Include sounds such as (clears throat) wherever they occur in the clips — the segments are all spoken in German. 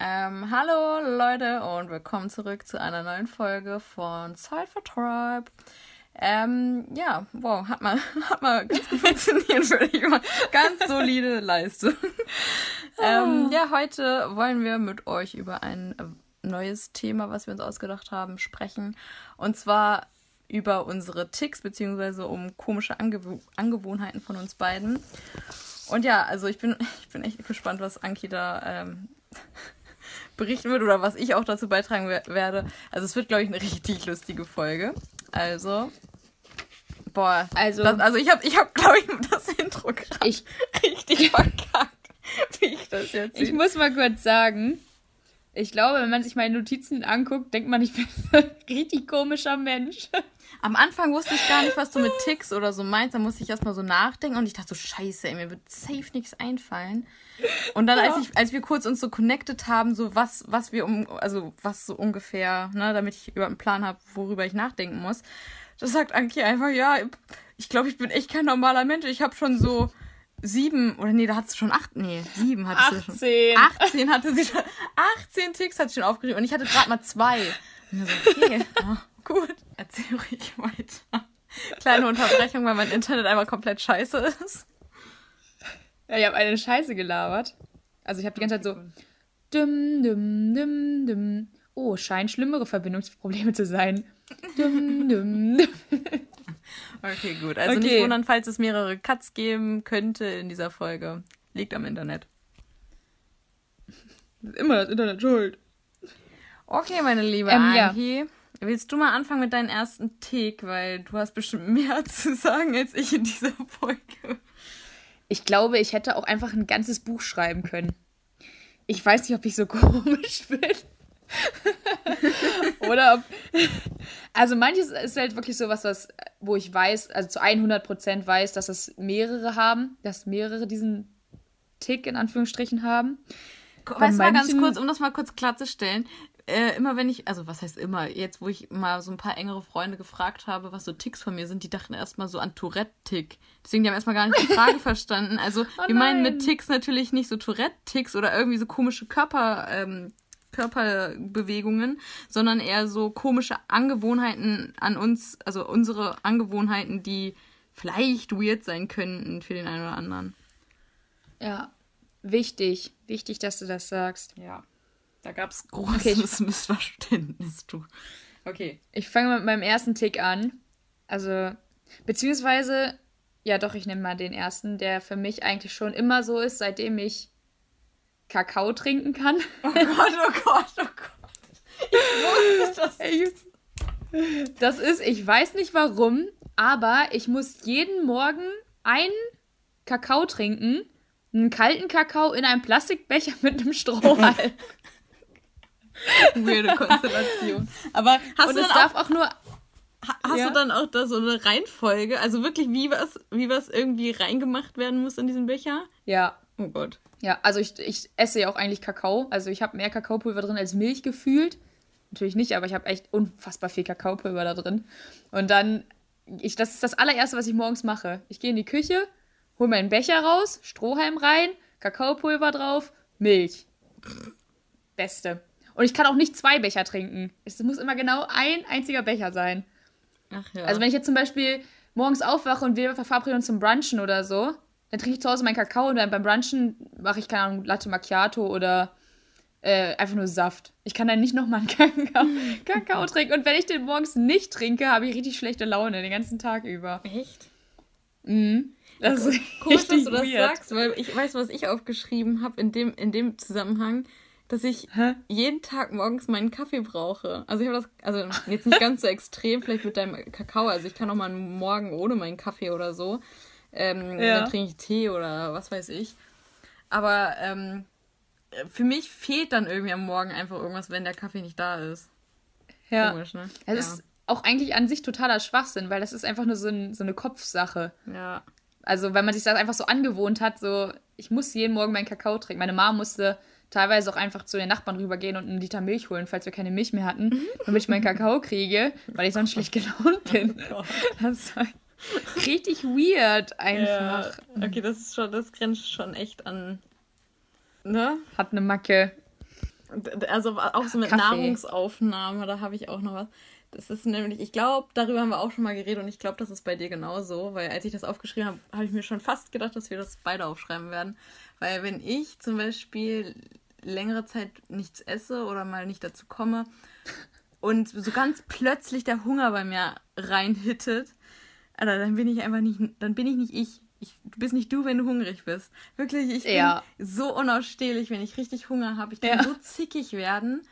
Ähm, hallo Leute und willkommen zurück zu einer neuen Folge von Zeit for Tribe. Ähm, ja, wow, hat mal, (laughs) hat mal ganz gut funktioniert, würde ich mal. Ganz solide Leistung. ähm, ja, heute wollen wir mit euch über ein neues Thema, was wir uns ausgedacht haben, sprechen. Und zwar über unsere Ticks, beziehungsweise um komische Angew Angewohnheiten von uns beiden. Und ja, also ich bin, (laughs) ich bin echt gespannt, was Anki da ähm, berichten wird oder was ich auch dazu beitragen werde. Also es wird, glaube ich, eine richtig lustige Folge. Also, boah. Also, das, also ich habe, ich hab, glaube ich, das Intro gerade richtig (laughs) verkackt, wie ich das jetzt Ich muss mal kurz sagen, ich glaube, wenn man sich meine Notizen anguckt, denkt man, ich bin (laughs) ein richtig komischer Mensch. Am Anfang wusste ich gar nicht, was du mit Ticks oder so meinst. Da musste ich erstmal so nachdenken und ich dachte so, scheiße, ey, mir wird safe nichts einfallen. Und dann, als, ich, als wir kurz uns so connected haben, so was, was wir um, also was so ungefähr, ne, damit ich über einen Plan habe, worüber ich nachdenken muss, das sagt Anki einfach, ja, ich glaube, ich bin echt kein normaler Mensch. Ich habe schon so sieben, oder nee, da hat sie schon acht, nee, sieben hatte 18. sie schon. 18 hatte sie schon. 18 Ticks hat sie schon aufgeschrieben und ich hatte gerade mal zwei. Und so, okay, (laughs) ja, gut, erzähl ruhig weiter. Kleine Unterbrechung, weil mein Internet einfach komplett scheiße ist. Ja, ich habe eine Scheiße gelabert. Also ich habe die ganze Zeit so dum, dum, dum, dum. Oh, scheinen schlimmere Verbindungsprobleme zu sein. Dum, dum, dum. Okay, gut. Also okay. nicht wundern, falls es mehrere Cuts geben könnte in dieser Folge. Liegt am Internet. Immer das Internet schuld. Okay, meine liebe ähm, Anki. Ja. Willst du mal anfangen mit deinem ersten Tick, weil du hast bestimmt mehr (laughs) zu sagen als ich in dieser Folge. Ich glaube, ich hätte auch einfach ein ganzes Buch schreiben können. Ich weiß nicht, ob ich so (laughs) komisch bin. Oder ob. Also, manches ist halt wirklich so was, was, wo ich weiß, also zu 100% weiß, dass es mehrere haben, dass mehrere diesen Tick in Anführungsstrichen haben. Weißt du mal ganz kurz, um das mal kurz klarzustellen, äh, immer wenn ich, also was heißt immer, jetzt wo ich mal so ein paar engere Freunde gefragt habe, was so Ticks von mir sind, die dachten erstmal so an Tourette-Tick. Deswegen die haben erstmal gar nicht die (laughs) Frage verstanden. Also oh wir meinen mit Ticks natürlich nicht so Tourette-Ticks oder irgendwie so komische Körper, ähm, Körperbewegungen, sondern eher so komische Angewohnheiten an uns, also unsere Angewohnheiten, die vielleicht weird sein könnten für den einen oder anderen. Ja, wichtig. Wichtig, dass du das sagst. Ja. Da gab es großes okay. (laughs) Missverständnis, du. Okay. Ich fange mit meinem ersten Tick an. Also, beziehungsweise, ja doch, ich nehme mal den ersten, der für mich eigentlich schon immer so ist, seitdem ich Kakao trinken kann. Oh Gott, oh Gott, oh Gott. Ich wusste das. (laughs) Das ist, ich weiß nicht warum, aber ich muss jeden Morgen einen Kakao trinken. Einen kalten Kakao in einem Plastikbecher mit einem (laughs) Strohhalm. (laughs) Weirde Konstellation. Aber hast Und du es darf auch, auch nur. Hast ja? du dann auch da so eine Reihenfolge? Also wirklich, wie was, wie was irgendwie reingemacht werden muss in diesen Becher? Ja. Oh Gott. Ja, also ich, ich esse ja auch eigentlich Kakao. Also ich habe mehr Kakaopulver drin als Milch gefühlt. Natürlich nicht, aber ich habe echt unfassbar viel Kakaopulver da drin. Und dann, ich, das ist das allererste, was ich morgens mache. Ich gehe in die Küche, hole meinen Becher raus, Strohhalm rein, Kakaopulver drauf, Milch. Beste. Und ich kann auch nicht zwei Becher trinken. Es muss immer genau ein einziger Becher sein. Ach ja. Also wenn ich jetzt zum Beispiel morgens aufwache und wir verabreden uns zum Brunchen oder so, dann trinke ich zu Hause meinen Kakao und dann beim Brunchen mache ich, keine Ahnung, Latte Macchiato oder äh, einfach nur Saft. Ich kann dann nicht nochmal einen (laughs) Kakao, Kakao trinken. Und wenn ich den morgens nicht trinke, habe ich richtig schlechte Laune den ganzen Tag über. Echt? Mhm. Das ist komisch, dass du das weird. sagst, weil ich weiß, was ich aufgeschrieben habe in dem, in dem Zusammenhang dass ich Hä? jeden Tag morgens meinen Kaffee brauche. Also ich habe das, also jetzt nicht ganz so extrem, vielleicht mit deinem Kakao. Also ich kann auch mal einen Morgen ohne meinen Kaffee oder so. Ähm, ja. Dann trinke ich Tee oder was weiß ich. Aber ähm, für mich fehlt dann irgendwie am Morgen einfach irgendwas, wenn der Kaffee nicht da ist. Ja. Komisch, ne? Das ja. ist auch eigentlich an sich totaler Schwachsinn, weil das ist einfach nur so, ein, so eine Kopfsache. Ja. Also, wenn man sich das einfach so angewohnt hat, so, ich muss jeden Morgen meinen Kakao trinken. Meine Mama musste teilweise auch einfach zu den Nachbarn rübergehen und einen Liter Milch holen, falls wir keine Milch mehr hatten, mhm. damit ich meinen Kakao kriege, weil ich sonst schlecht gelaunt bin. Oh das war richtig weird einfach. Ja, okay, das ist schon, das grenzt schon echt an. Ne? Hat eine Macke. Also auch so mit Kaffee. Nahrungsaufnahme, da habe ich auch noch was. Das ist nämlich, ich glaube, darüber haben wir auch schon mal geredet und ich glaube, das ist bei dir genauso, weil als ich das aufgeschrieben habe, habe ich mir schon fast gedacht, dass wir das beide aufschreiben werden. Weil wenn ich zum Beispiel längere Zeit nichts esse oder mal nicht dazu komme und so ganz plötzlich der Hunger bei mir reinhittet, Alter, dann bin ich einfach nicht, dann bin ich nicht ich. ich. Du bist nicht du, wenn du hungrig bist. Wirklich, ich ja. bin so unausstehlich, wenn ich richtig Hunger habe. Ich kann ja. so zickig werden.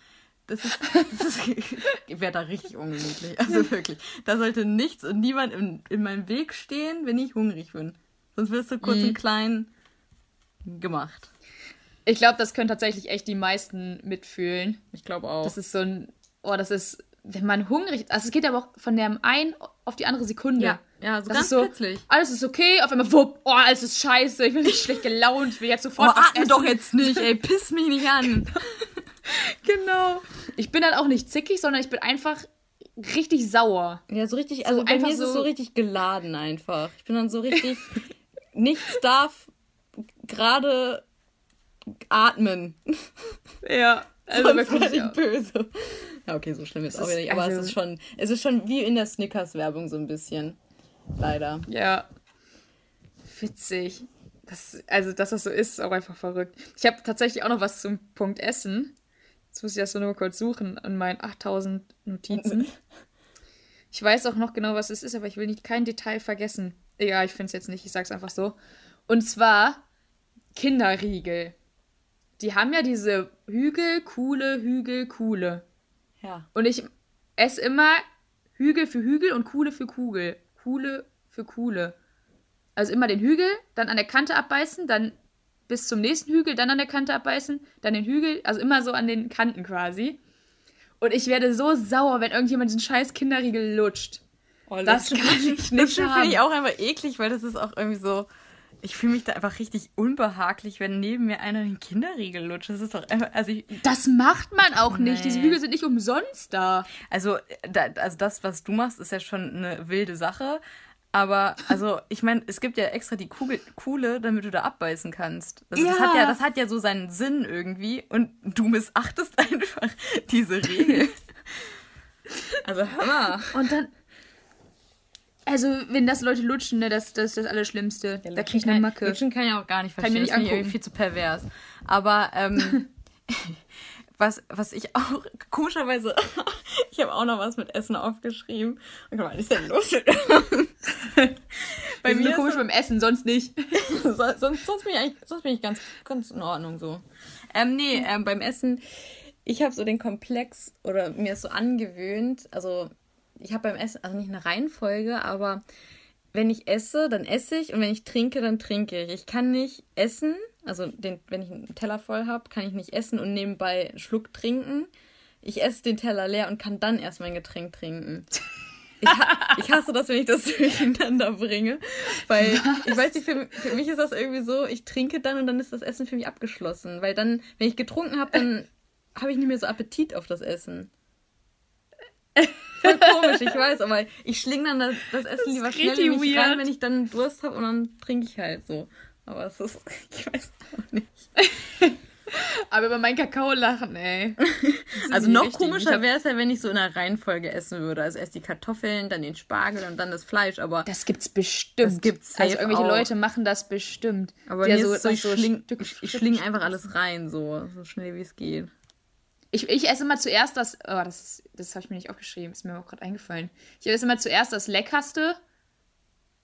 Das ist, (laughs) das ist ich werde da richtig ungemütlich. Also wirklich. Da sollte nichts und niemand in, in meinem Weg stehen, wenn ich hungrig bin. Sonst wirst du kurz mhm. und klein gemacht. Ich glaube, das können tatsächlich echt die meisten mitfühlen. Ich glaube auch. Das ist so ein, oh, das ist, wenn man hungrig, also es geht aber auch von der einen auf die andere Sekunde. Ja, ja so das ganz so, plötzlich. Alles ist okay, auf einmal, wupp, oh, alles ist scheiße, ich bin nicht schlecht gelaunt, ich will jetzt sofort oh, was atme essen. doch jetzt nicht, ey, (laughs) piss mich nicht an. genau. Ich bin halt auch nicht zickig, sondern ich bin einfach richtig sauer. Ja, so richtig, also so bei mir ist so es so richtig geladen einfach. Ich bin dann so richtig, nichts darf gerade atmen. Ja, also Sonst wirklich ich böse. Ja, okay, so schlimm ist es auch wieder nicht. Aber also, es ist schon, es ist schon wie in der Snickers-Werbung so ein bisschen. Leider. Ja. Witzig. Das, also, dass das so ist, ist auch einfach verrückt. Ich habe tatsächlich auch noch was zum Punkt Essen. Jetzt muss ich das nur kurz suchen an meinen 8000 Notizen. (laughs) Ich weiß auch noch genau, was es ist, aber ich will nicht kein Detail vergessen. Egal, ich finde es jetzt nicht, ich sag's einfach so. Und zwar Kinderriegel. Die haben ja diese Hügel, Kuhle, Hügel, Kuhle. Ja. Und ich esse immer Hügel für Hügel und Kuhle für Kugel. Kuhle für Kuhle. Also immer den Hügel, dann an der Kante abbeißen, dann bis zum nächsten Hügel, dann an der Kante abbeißen, dann den Hügel, also immer so an den Kanten quasi. Und ich werde so sauer, wenn irgendjemand diesen scheiß Kinderriegel lutscht. Oh, das kann ich (laughs) nicht Das finde ich auch einfach eklig, weil das ist auch irgendwie so ich fühle mich da einfach richtig unbehaglich, wenn neben mir einer den Kinderriegel lutscht. Das ist doch einfach, also ich, Das macht man auch nee. nicht. Diese Hügel sind nicht umsonst da. Also, da, also das, was du machst, ist ja schon eine wilde Sache. Aber, also, ich meine, es gibt ja extra die Kugel, Kuhle, damit du da abbeißen kannst. Also, ja. Das, hat ja, das hat ja so seinen Sinn irgendwie. Und du missachtest (laughs) einfach diese Regel. (laughs) also, Hammer. Und dann, also, wenn das Leute lutschen, ne, das, das ist das Allerschlimmste. Ja, da krieg ich eine Macke. Lutschen kann ich auch gar nicht verstehen. Kann mir nicht das angucken. viel zu pervers. Aber, ähm, (laughs) was, was ich auch, (laughs) komischerweise, (laughs) ich habe auch noch was mit Essen aufgeschrieben. Und was ist denn los Bei mir komisch so, beim Essen, sonst nicht. sonst, sonst, bin ich eigentlich, sonst bin ich ganz, ganz in Ordnung so. Ähm, nee, ähm, beim Essen, ich habe so den Komplex oder mir ist so angewöhnt, also ich habe beim Essen, also nicht eine Reihenfolge, aber wenn ich esse, dann esse ich und wenn ich trinke, dann trinke ich. Ich kann nicht essen, also den, wenn ich einen Teller voll habe, kann ich nicht essen und nebenbei einen Schluck trinken. Ich esse den Teller leer und kann dann erst mein Getränk trinken. Ich, ha (laughs) ich hasse das, wenn ich das (laughs) durcheinander bringe. Weil, Was? ich weiß nicht, für, für, mich ist das irgendwie so, ich trinke dann und dann ist das Essen für mich abgeschlossen. Weil dann, wenn ich getrunken habe, dann habe ich nicht mehr so Appetit auf das Essen. (laughs) Voll komisch, ich weiß, aber ich schlinge dann das, das Essen das lieber schnell in mich rein, wenn ich dann Durst habe und dann trinke ich halt so. Aber es ist, (laughs) ich weiß auch nicht. Aber über meinen Kakao lachen, ey. Also noch richtig. komischer wäre es ja, wenn ich so in einer Reihenfolge essen würde. Also erst die Kartoffeln, dann den Spargel und dann das Fleisch. Aber das gibt's bestimmt. Das gibt's Also irgendwelche auch. Leute machen das bestimmt. Aber ja, so, so, ich, so schling, ich, ich schlinge einfach alles rein, so, so schnell wie es geht. Ich, ich esse immer zuerst das. Oh, das, das habe ich mir nicht aufgeschrieben, ist mir auch gerade eingefallen. Ich esse immer zuerst das Leckerste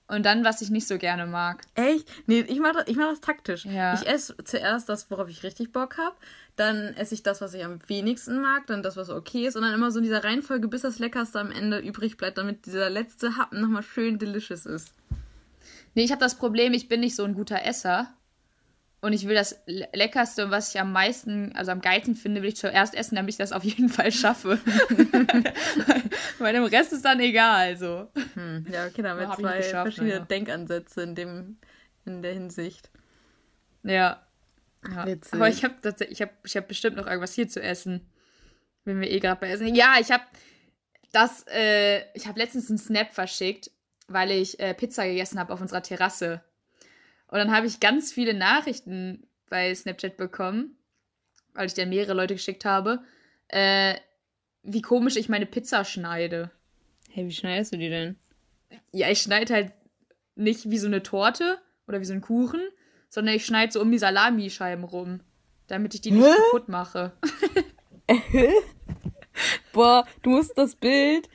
und dann, was ich nicht so gerne mag. Echt? Nee, ich mache das, mach das taktisch. Ja. Ich esse zuerst das, worauf ich richtig Bock habe. Dann esse ich das, was ich am wenigsten mag. Dann das, was okay ist. Und dann immer so in dieser Reihenfolge, bis das Leckerste am Ende übrig bleibt, damit dieser letzte Happen nochmal schön delicious ist. Nee, ich habe das Problem, ich bin nicht so ein guter Esser und ich will das Leckerste, was ich am meisten, also am geilsten finde, will ich zuerst essen, damit ich das auf jeden Fall schaffe. (laughs) Weil dem Rest ist dann egal, so. Hm. Ja, okay, da haben wir zwei verschiedene ja. Denkansätze in, dem, in der Hinsicht. Ja. ja. Aber ich habe ich hab, ich hab bestimmt noch irgendwas hier zu essen. Wenn wir eh gerade bei Essen. Ja, ich habe das, äh, ich habe letztens einen Snap verschickt, weil ich äh, Pizza gegessen habe auf unserer Terrasse. Und dann habe ich ganz viele Nachrichten bei Snapchat bekommen, weil ich dir mehrere Leute geschickt habe, äh, wie komisch ich meine Pizza schneide. Hey, wie schneidest du die denn? Ja, ich schneide halt nicht wie so eine Torte oder wie so ein Kuchen, sondern ich schneide so um die Salamischeiben rum, damit ich die nicht Hä? kaputt mache. (laughs) (laughs) (laughs) Boah, du musst das Bild,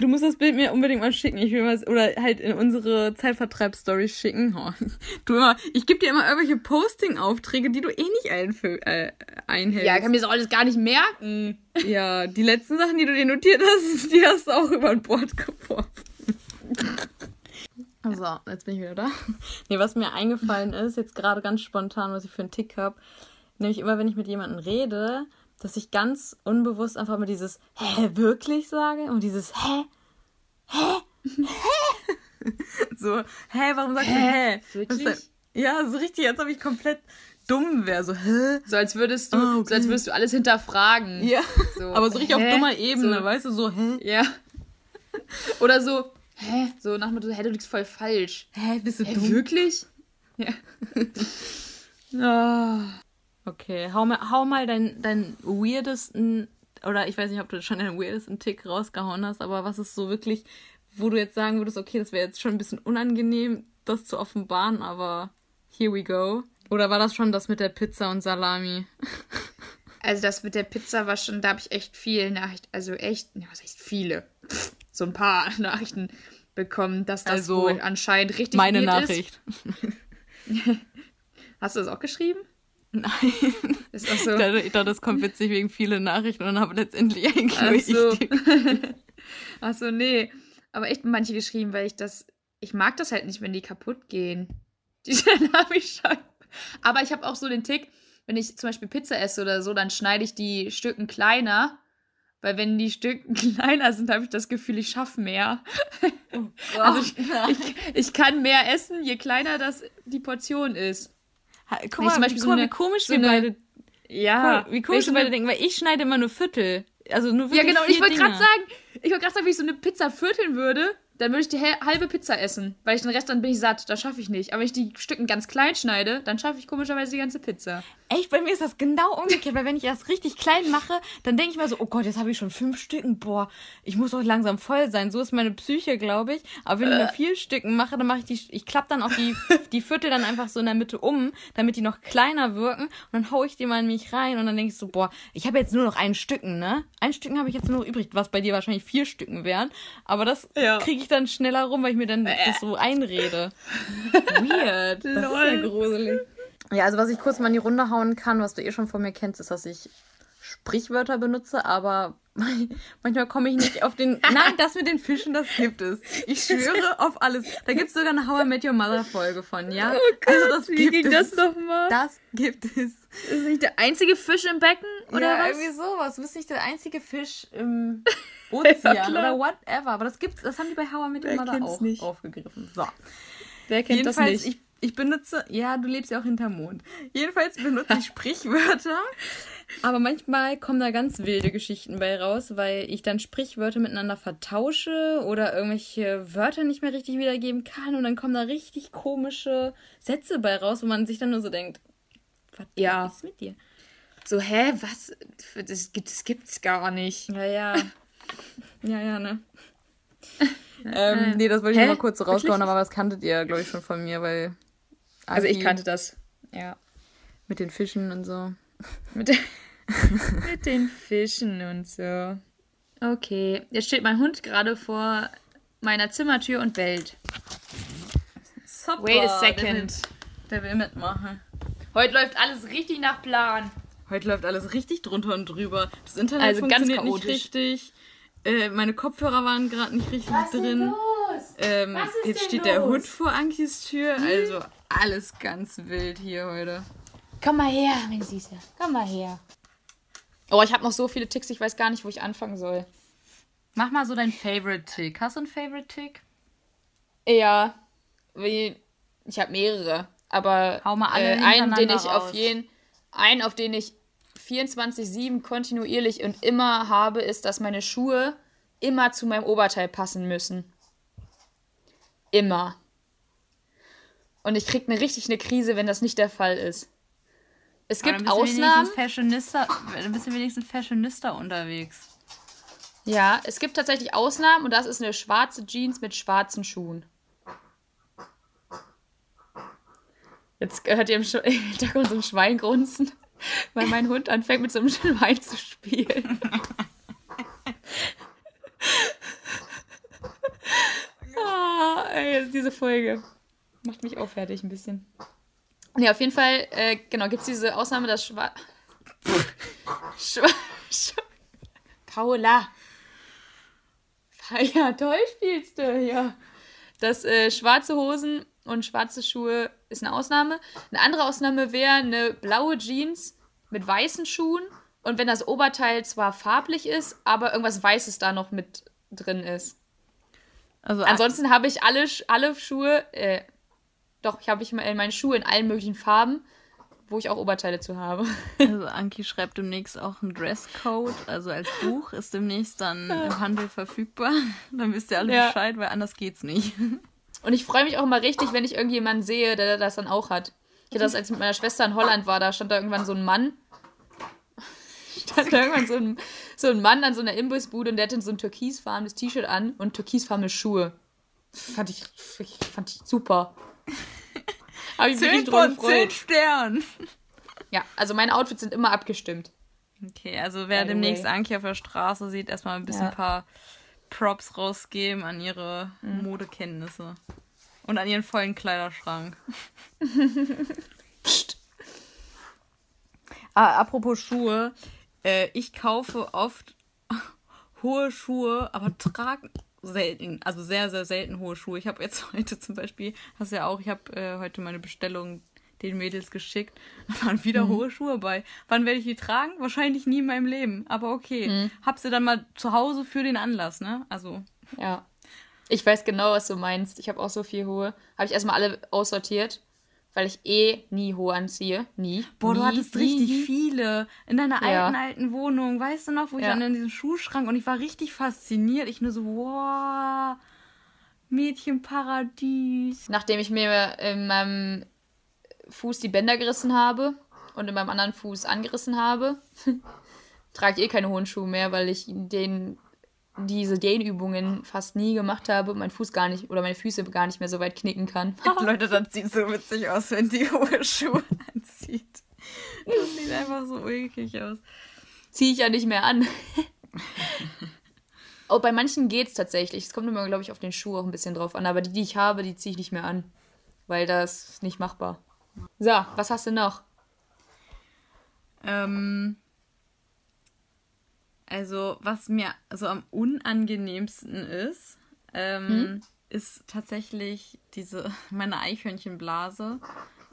du musst das Bild mir unbedingt mal schicken. Ich will mal, oder halt in unsere Zeitvertreib-Story schicken. Oh, du immer, ich gebe dir immer irgendwelche Posting-Aufträge, die du eh nicht einfü äh, einhältst. Ja, ich kann mir das alles gar nicht merken. Ja, die letzten Sachen, die du dir notiert hast, (laughs) die hast du auch über Bord geworfen. (laughs) So, jetzt bin ich wieder da. Nee, was mir eingefallen ist, jetzt gerade ganz spontan, was ich für einen Tick habe, nämlich immer, wenn ich mit jemandem rede, dass ich ganz unbewusst einfach mal dieses Hä, wirklich sage und dieses Hä, Hä, Hä. (laughs) So, hä, warum sagst du hä? Wirklich? Denn- Ja, so richtig, als ob ich komplett dumm wäre. So, hä? So als würdest du, Ah, okay. so als würdest du alles hinterfragen. Ja, So, aber so richtig hä? auf dummer Ebene, So. weißt du, so, hä? Ja. (laughs) Oder so, hä? So nach dem Motto, hä, du liegst voll falsch. Hä, bist du Hä, dumm? wirklich? Ja. (laughs) Ah. Okay, hau mal, hau mal deinen dein weirdesten, oder ich weiß nicht, ob du schon den weirdesten Tick rausgehauen hast, aber was ist so wirklich, wo du jetzt sagen würdest, okay, das wäre jetzt schon ein bisschen unangenehm, das zu offenbaren, aber here we go. Oder war das schon das mit der Pizza und Salami? (laughs) Also das mit der Pizza war schon, da habe ich echt viel Nachrichten, also echt, ja, was heißt viele? Pff, (laughs) So ein paar (laughs) Nachrichten bekommen, dass das Also, wohl anscheinend richtig Meine Nachricht. Ist. Hast du das auch geschrieben? Nein. Ist auch Ich so. dachte, ich dachte, das kommt witzig wegen viele Nachrichten und habe letztendlich eigentlich Ach so. ich (laughs) Ach so, nee. Aber echt manche geschrieben, weil ich das, ich mag das halt nicht, wenn die kaputt gehen. Die (laughs) Salami-Scheiben. Aber ich habe auch so den Tick, wenn ich zum Beispiel Pizza esse oder so, dann schneide ich die Stücken kleiner. Weil wenn die Stücken (laughs) kleiner sind, habe ich das Gefühl, ich schaffe mehr. Also ich, ich, ich kann mehr essen, je kleiner das die Portion ist. Guck ich mal, Beispiel guck so mal eine- wie komisch so wir beide Ja. Guck wie komisch wir beide denken, weil ich schneide immer nur Viertel. Also nur Ja, genau. Ich wollte gerade sagen, ich wollte gerade sagen, wenn ich so eine Pizza vierteln würde, dann würde ich die halbe Pizza essen. Weil ich den Rest dann bin ich satt. Das schaffe ich nicht. Aber wenn ich die Stücken ganz klein schneide, dann schaffe ich komischerweise die ganze Pizza. Echt, bei mir ist das genau umgekehrt, weil wenn ich das richtig klein mache, dann denke ich mir so, oh Gott, jetzt habe ich schon fünf Stücken, boah, ich muss doch langsam voll sein. So ist meine Psyche, glaube ich. Aber wenn ich nur vier Stücken mache, dann mache ich die, ich klappe dann auch die, (laughs) die Viertel dann einfach so in der Mitte um, damit die noch kleiner wirken. Und dann hau ich die mal in mich rein und dann denke ich so, boah, ich habe jetzt nur noch ein Stücken, ne? Ein Stücken habe ich jetzt nur noch übrig, was bei dir wahrscheinlich vier Stücken wären. Aber das Ja. kriege ich dann schneller rum, weil ich mir dann das so einrede. (laughs) Weird. Das ist ja Lol. gruselig. Ja, also was ich kurz mal in die Runde hauen kann, was du eh schon von mir kennst, ist, dass ich Sprichwörter benutze, aber (laughs) manchmal komme ich nicht auf den. (laughs) Nein, das mit den Fischen, das gibt es. Ich schwöre auf alles. Da gibt es sogar eine How I Met Your Mother Folge von, ja? also das Wie gibt ging es. das nochmal? Das gibt es. ist nicht der einzige Fisch im Becken? Oder ja, was? irgendwie sowas. Du bist nicht der einzige Fisch im (laughs) Ozean klar. oder whatever. Aber das gibt's, das haben die bei How I Met Your Wer Mother auch nicht? aufgegriffen. So. Wer kennt das Jedenfalls, nicht? Ich, benutze, ja, du lebst ja auch hinterm Mond. Jedenfalls benutze ich (laughs) Sprichwörter, aber manchmal kommen da ganz wilde Geschichten bei raus, weil ich dann Sprichwörter miteinander vertausche oder irgendwelche Wörter nicht mehr richtig wiedergeben kann und dann kommen da richtig komische Sätze bei raus, wo man sich dann nur so denkt, was Ja. ist mit dir? so, hä, was? Das, gibt, das gibt's gar nicht. Ja, ja. (laughs) ja, ja, ne? (laughs) ähm, nee, das wollte ich Hä? mal kurz so Wirklich? aber das kanntet ihr, glaube ich, schon von mir, weil. Also ich kannte das. Ja. Mit den Fischen und so. Mit, den- (laughs) mit den Fischen und so. Okay, jetzt steht mein Hund gerade vor meiner Zimmertür und bellt. Super, Wait a Der will, second. der will mitmachen. Heute läuft alles richtig nach Plan. Heute läuft alles richtig drunter und drüber. Das Internet Also ganz funktioniert nicht chaotisch. richtig. Äh, meine Kopfhörer waren gerade nicht richtig drin. los? Ähm, Was ist jetzt denn steht der los? Hund vor Ankis Tür. Also alles ganz wild hier heute. Komm mal her, mein Süßer. Komm mal her. Oh, ich habe noch so viele Ticks, ich weiß gar nicht, wo ich anfangen soll. Mach mal so dein Favorite-Tick. Hast du einen Favorite-Tick? Ja, ich habe mehrere, aber Hau mal alle äh, einen, den ich auf raus. jeden, einen, auf den ich 24/7 kontinuierlich und immer habe, ist, dass meine Schuhe immer zu meinem Oberteil passen müssen. Immer. Und ich krieg eine richtig eine Krise, wenn das nicht der Fall ist. Es Aber gibt du Ausnahmen. Fashionista, dann bist du wenigstens Fashionista unterwegs. Ja, es gibt tatsächlich Ausnahmen und das ist eine schwarze Jeans mit schwarzen Schuhen. Jetzt hört ihr im, Sch- (laughs) im Hintergrund so ein Schwein grunzen, (laughs) weil mein Hund anfängt mit so einem (laughs) Schwein zu spielen. ah, ey, diese Folge macht mich auch fertig ein bisschen. Ja, auf jeden Fall, äh, genau, gibt es diese Ausnahme, dass Schwa (laughs) Schwa Schwa Paula. (laughs) Ja, toll spielst du, ja. Das äh, schwarze Hosen und schwarze Schuhe ist eine Ausnahme. Eine andere Ausnahme wäre eine blaue Jeans mit weißen Schuhen und wenn das Oberteil zwar farblich ist, aber irgendwas Weißes da noch mit drin ist. Also Ansonsten habe ich alle, alle Schuhe, äh, doch, ich habe ich me- meine Schuhe in allen möglichen Farben, wo ich auch Oberteile zu habe. (laughs) Also Anki schreibt demnächst auch einen Dresscode, also als Buch ist demnächst dann im Handel verfügbar. (laughs) Dann wisst ihr alle Ja. Bescheid, weil anders geht's nicht. (laughs) Und ich freue mich auch immer richtig, wenn ich irgendjemanden sehe, der das dann auch hat. Ich hatte das, als ich mit meiner Schwester in Holland war, da stand da irgendwann so ein Mann. Stand da irgendwann so ein, so ein Mann an so einer Imbissbude und der hatte so ein türkisfarbenes T-Shirt an und türkisfarbene Schuhe. Fand ich, fand ich super. Habe ich mich richtig von zehn gefreut. Sternen. Ja, also meine Outfits sind immer abgestimmt. Okay, also wer the demnächst. Anki auf der Straße sieht, erstmal ein bisschen Ja. ein paar Props rausgeben an ihre Mhm. Modekenntnisse. Und an ihren vollen Kleiderschrank. Psst. Ah, apropos Schuhe, äh, ich kaufe oft (laughs) hohe Schuhe, aber trage selten, also sehr, sehr selten hohe Schuhe. Ich habe jetzt (laughs) heute zum Beispiel, hast du ja auch, ich habe äh, heute meine Bestellung den Mädels geschickt. (laughs) Da waren wieder hohe Schuhe bei. Wann werde ich die tragen? Wahrscheinlich nie in meinem Leben. Aber okay. Hab sie dann mal zu Hause für den Anlass, ne? Also. Ja. Ich weiß genau, was du meinst. Ich habe auch so viel hohe. Habe ich erstmal alle aussortiert, weil ich eh nie hohe anziehe. Nie. Boah, nie, du hattest nie, richtig nie. viele in deiner Ja. alten, alten Wohnung. Weißt du noch, wo ich Ja. dann in diesem Schuhschrank und ich war richtig fasziniert. Ich nur so, wow, Mädchenparadies. Nachdem ich mir in meinem Fuß die Bänder gerissen habe und in meinem anderen Fuß angerissen habe, (laughs) trage ich eh keine hohen Schuhe mehr, weil ich den, diese Dehnübungen fast nie gemacht habe und mein Fuß gar nicht oder meine Füße gar nicht mehr so weit knicken kann. Leute, das sieht so witzig aus, wenn die hohe Schuhe anzieht. Das sieht einfach so ulkig aus. Ziehe ich ja nicht mehr an. oh, bei manchen geht's tatsächlich. Es kommt immer, glaube ich, auf den Schuh auch ein bisschen drauf an. Aber die, die ich habe, die ziehe ich nicht mehr an. Weil das ist nicht machbar. So, was hast du noch? Ähm, also, was mir so am unangenehmsten ist, ähm, ist tatsächlich diese, (laughs) meine Eichhörnchenblase.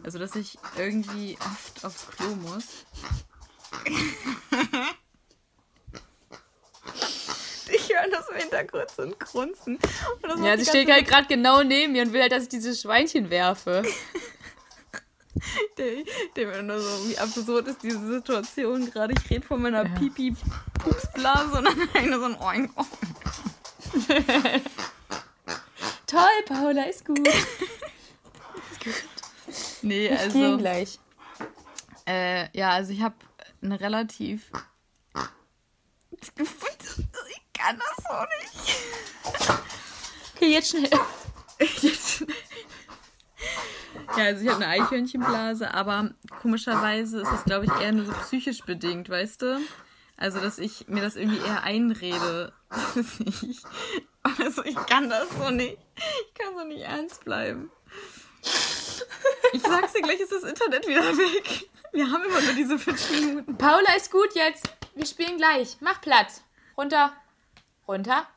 Also, dass ich irgendwie oft aufs Klo muss. (laughs) Ich höre das im Hintergrund so ein Grunzen. Ja, sie steht halt gerade genau neben mir und will halt, dass ich diese Schweinchen werfe. (laughs) (laughs) Der, mir nur so, wie absurd ist diese Situation gerade. Ich rede von meiner Pipi-Pupsblase und dann (laughs) eine so ein Oink. Toll, Paula, ist gut. (laughs) Nee, Wir spielen also. gleich. Äh, ja, also ich habe eine relativ. Ich kann das so nicht. Okay, jetzt schnell. Jetzt- Ja, also ich habe eine Eichhörnchenblase, aber komischerweise ist das, glaube ich, eher nur so psychisch bedingt, weißt du? Also, dass ich mir das irgendwie eher einrede. (laughs) ich- Also, ich kann das so nicht. Ich kann so nicht ernst bleiben. Ich sag's dir, gleich ist das Internet wieder weg. Wir haben immer nur diese fünf Minuten. Paula ist gut jetzt. Wir spielen gleich. Mach Platz. Runter. Runter.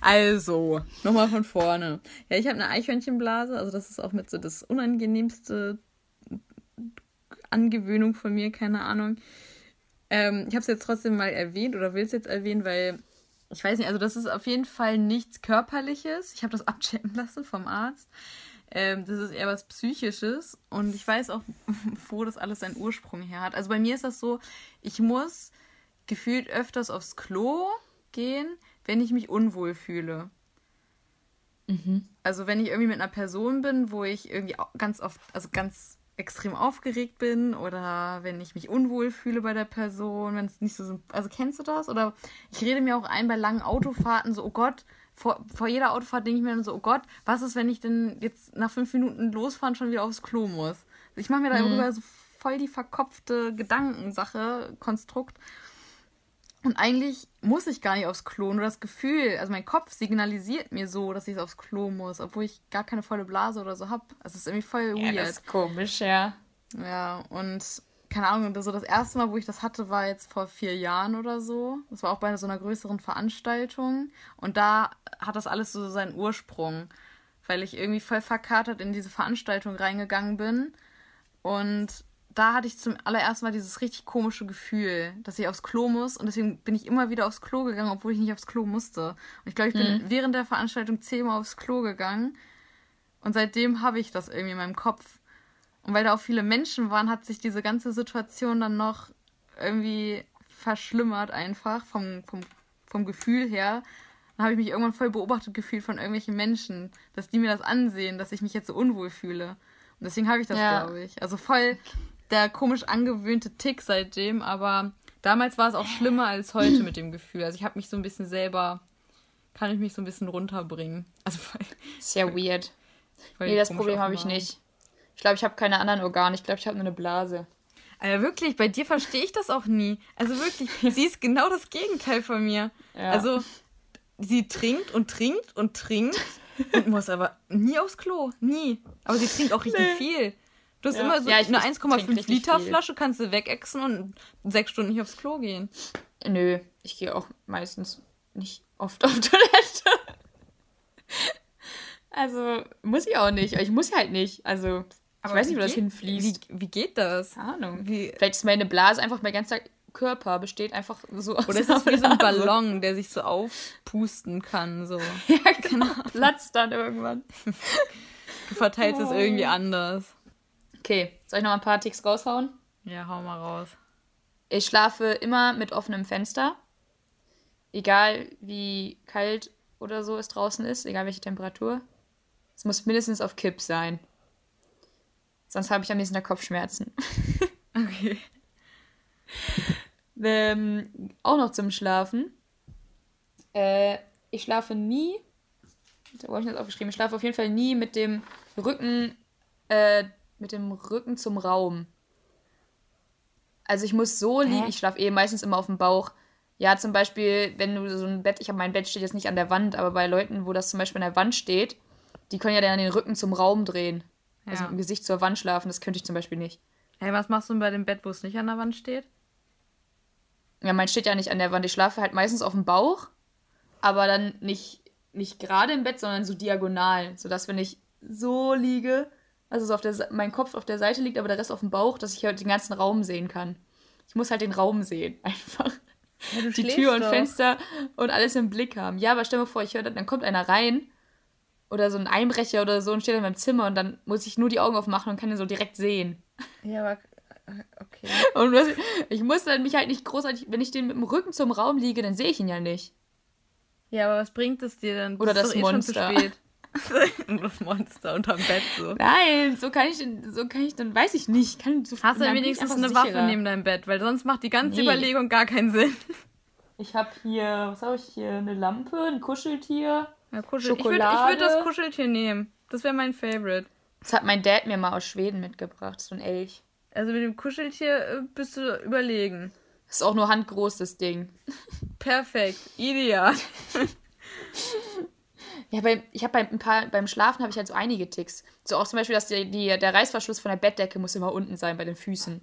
Also, nochmal von vorne. Ja, ich habe eine Eichhörnchenblase, also das ist auch mit so das unangenehmste Angewöhnung von mir, keine Ahnung. Ähm, ich habe es jetzt trotzdem mal erwähnt oder will es jetzt erwähnen, weil ich weiß nicht, also das ist auf jeden Fall nichts Körperliches. Ich habe das (laughs) abchecken lassen vom Arzt. Ähm, das ist eher was Psychisches und ich weiß auch, (laughs) wo das alles seinen Ursprung her hat. Also bei mir ist das so, ich muss gefühlt öfters aufs Klo gehen, wenn ich mich unwohl fühle. Also wenn ich irgendwie mit einer Person bin, wo ich irgendwie ganz oft, also ganz extrem aufgeregt bin oder wenn ich mich unwohl fühle bei der Person, wenn es nicht so, also kennst du das? Oder ich rede mir auch ein bei langen Autofahrten so, oh Gott, vor, vor jeder Autofahrt denke ich mir dann so, oh Gott, was ist, wenn ich denn jetzt nach fünf Minuten losfahren schon wieder aufs Klo muss? Ich mache mir mhm. darüber so voll die verkopfte Gedankensache, Konstrukt. Und eigentlich muss ich gar nicht aufs Klo. Nur das Gefühl, also mein Kopf signalisiert mir so, dass ich aufs Klo muss, obwohl ich gar keine volle Blase oder so habe. Also es ist irgendwie voll weird. Ja, das ist komisch, ja. Ja, und keine Ahnung, so das erste Mal, wo ich das hatte, war jetzt vor vier Jahren oder so. Das war auch bei so einer größeren Veranstaltung. Und da hat das alles so seinen Ursprung, weil ich irgendwie voll verkatert in diese Veranstaltung reingegangen bin. Und da hatte ich zum allerersten Mal dieses richtig komische Gefühl, dass ich aufs Klo muss und deswegen bin ich immer wieder aufs Klo gegangen, obwohl ich nicht aufs Klo musste. Und ich glaube, ich bin mhm. während der Veranstaltung zehnmal aufs Klo gegangen und seitdem habe ich das irgendwie in meinem Kopf. Und weil da auch viele Menschen waren, hat sich diese ganze Situation dann noch irgendwie verschlimmert einfach vom, vom, vom Gefühl her. Dann habe ich mich irgendwann voll beobachtet gefühlt von irgendwelchen Menschen, dass die mir das ansehen, dass ich mich jetzt so unwohl fühle. Und deswegen habe ich das, ja. glaube ich. Also voll der komisch angewöhnte Tick seitdem, aber damals war es auch schlimmer als heute mit dem Gefühl. Also ich habe mich so ein bisschen selber, kann ich mich so ein bisschen runterbringen. Also voll, Sehr weird. Nee, das Problem habe ich nicht. Ich glaube, ich habe keine anderen Organe. Ich glaube, ich habe nur eine Blase. Also wirklich, bei dir verstehe ich das auch nie. Also wirklich, sie ist genau das Gegenteil von mir. Ja. Also sie trinkt und trinkt und trinkt und muss aber nie aufs Klo. Nie. Aber sie trinkt auch richtig nee. viel. Du hast ja. immer so ja, eine 1,5 Liter viel. Flasche, kannst du wegexen und sechs Stunden nicht aufs Klo gehen. Nö, ich gehe auch meistens nicht oft auf (laughs) Toilette. also, muss ich auch nicht. Ich muss halt nicht. Also, ich weiß nicht, wo das hinfließt. Wie, wie geht das? Keine Ahnung. Wie? Vielleicht ist meine Blase einfach mein ganzer Körper besteht einfach so aus. Oder ist das wie so ein Ballon, der sich so aufpusten kann, so. (laughs) ja, genau. Platzt dann irgendwann. Du verteilst oh. es irgendwie anders. Okay, soll ich noch ein paar Ticks raushauen? Ja, hau mal raus. Ich schlafe immer mit offenem Fenster. Egal wie kalt oder so es draußen ist, egal welche Temperatur. Es muss mindestens auf Kipp sein. Sonst habe ich am nächsten Tag Kopfschmerzen. (laughs) okay. ähm, auch noch zum Schlafen. Äh, ich schlafe nie. Wo habe ich das aufgeschrieben? Ich schlafe auf jeden Fall nie mit dem Rücken äh, mit dem Rücken zum Raum. Also ich muss so liegen, ich schlafe eh meistens immer auf dem Bauch. Ja, zum Beispiel, wenn du so ein Bett, ich habe mein Bett steht jetzt nicht an der Wand, aber bei Leuten, wo das zum Beispiel an der Wand steht, die können ja dann den Rücken zum Raum drehen. Also ja. Also mit dem Gesicht zur Wand schlafen, das könnte ich zum Beispiel nicht. Hey, was machst du denn bei dem Bett, wo es nicht an der Wand steht? Ja, mein steht ja nicht an der Wand. Ich schlafe halt meistens auf dem Bauch, aber dann nicht, nicht gerade im Bett, sondern so diagonal, sodass wenn ich so liege, also so auf der, mein Kopf auf der Seite liegt, aber der Rest auf dem Bauch, dass ich halt den ganzen Raum sehen kann. Ich muss halt den Raum sehen, (laughs) einfach. Ja, die Tür und doch. Fenster und alles im Blick haben. Ja, aber stell mir vor, ich höre, dann kommt einer rein oder so ein Einbrecher oder so und steht in meinem Zimmer und dann muss ich nur die Augen aufmachen und kann ihn so direkt sehen. Ja, aber äh, okay. (laughs) Und ich muss dann mich halt nicht großartig, wenn ich den mit dem Rücken zum Raum liege, dann sehe ich ihn ja nicht. Ja, aber was bringt es dir dann? Oder das Monster. Eh (laughs) das Monster unterm Bett so. Nein, so kann ich, so kann ich, dann weiß ich nicht. Kann, so, Hast du wenigstens eine sicherer. Waffe neben deinem Bett, weil sonst macht die ganze nee. Überlegung gar keinen Sinn. Ich habe hier, was habe ich hier? Eine Lampe, ein Kuscheltier, ja, Kuschel Schokolade. Ich würde würd das Kuscheltier nehmen. Das wäre mein Favorite. Das hat mein Dad mir mal aus Schweden mitgebracht, so ein Elch. Also mit dem Kuscheltier äh, bist du überlegen. Das ist auch nur handgroß, das Ding. (laughs) Perfekt, ideal. (laughs) Ja, bei, ich habe beim, beim Schlafen habe ich halt so einige Ticks. So auch zum Beispiel, dass die, die, der Reißverschluss von der Bettdecke muss immer unten sein bei den Füßen.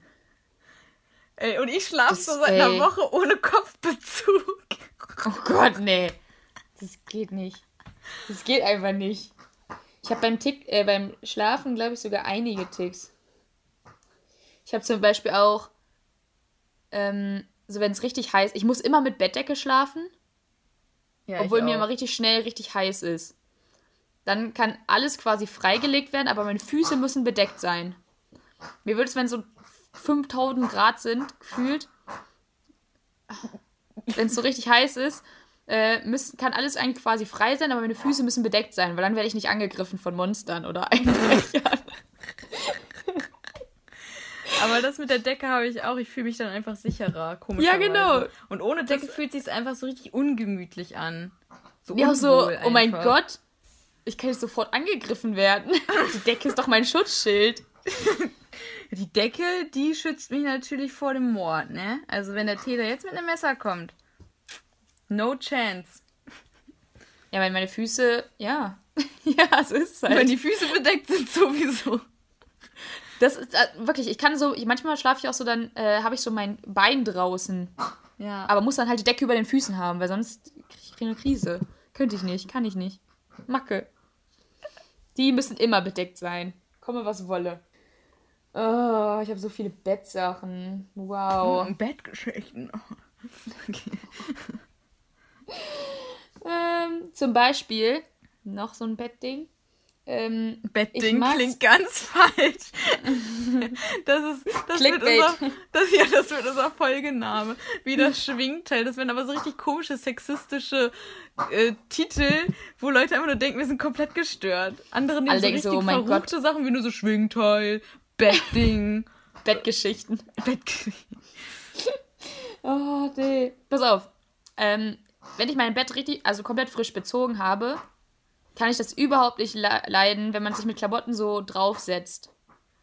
Ey, und ich schlafe so seit ey. einer Woche ohne Kopfbezug. Oh Gott, nee. Das geht nicht. Das geht einfach nicht. Ich habe beim Tick, äh, beim Schlafen, glaube ich, sogar einige Ticks. Ich habe zum Beispiel auch, ähm, so wenn es richtig heiß, ich muss immer mit Bettdecke schlafen. Ja, obwohl mir immer richtig schnell richtig heiß ist. Dann kann alles quasi freigelegt werden, aber meine Füße müssen bedeckt sein. Mir würde es, wenn so 5000 Grad sind, gefühlt, wenn es so richtig heiß ist, äh, müssen, kann alles eigentlich quasi frei sein, aber meine Füße müssen bedeckt sein, weil dann werde ich nicht angegriffen von Monstern oder (laughs) Einbrechern. Aber das mit der Decke habe ich auch. Ich fühle mich dann einfach sicherer. Komischerweise. Ja, genau. Und ohne Decke fühlt sich einfach so richtig ungemütlich an. So Ja, so, unwohl oh mein einfach. Gott, ich kann jetzt sofort angegriffen werden. (laughs) Die Decke ist doch mein Schutzschild. (laughs) Die Decke, die schützt mich natürlich vor dem Mord, ne? Also wenn der Täter jetzt mit einem Messer kommt. No chance. Ja, weil meine Füße, ja. (laughs) ja, so ist es Wenn halt. die Füße bedeckt sind, sowieso. Das ist äh, wirklich, ich kann so, manchmal schlafe ich auch so, dann äh, habe ich so mein Bein draußen. Ja. Aber muss dann halt die Decke über den Füßen haben, weil sonst kriege ich eine Krise. Könnte ich nicht, kann ich nicht. Macke. Die müssen immer bedeckt sein. Komme, was wolle. Oh, ich habe so viele Bettsachen. Wow. Oh, Bettgeschichten. (laughs) Okay. Ähm, zum Beispiel, noch so ein Bettding. Ähm, Bettding klingt ganz (laughs) falsch. Das ist das wird, unser, das, ja, das wird unser Folgename. Wie das Schwingteil. Das werden aber so richtig komische, sexistische äh, Titel, wo Leute einfach nur denken, wir sind komplett gestört. Andere nehmen Alle so denken richtig so, oh verruchte Sachen wie nur so Schwingteil, Bettding, (laughs) Bettgeschichten. Bettgeschichten. (laughs) Oh, nee. Pass auf. Ähm, wenn ich mein Bett richtig, also komplett frisch bezogen habe, kann ich das überhaupt nicht le leiden, wenn man sich mit Klamotten so draufsetzt.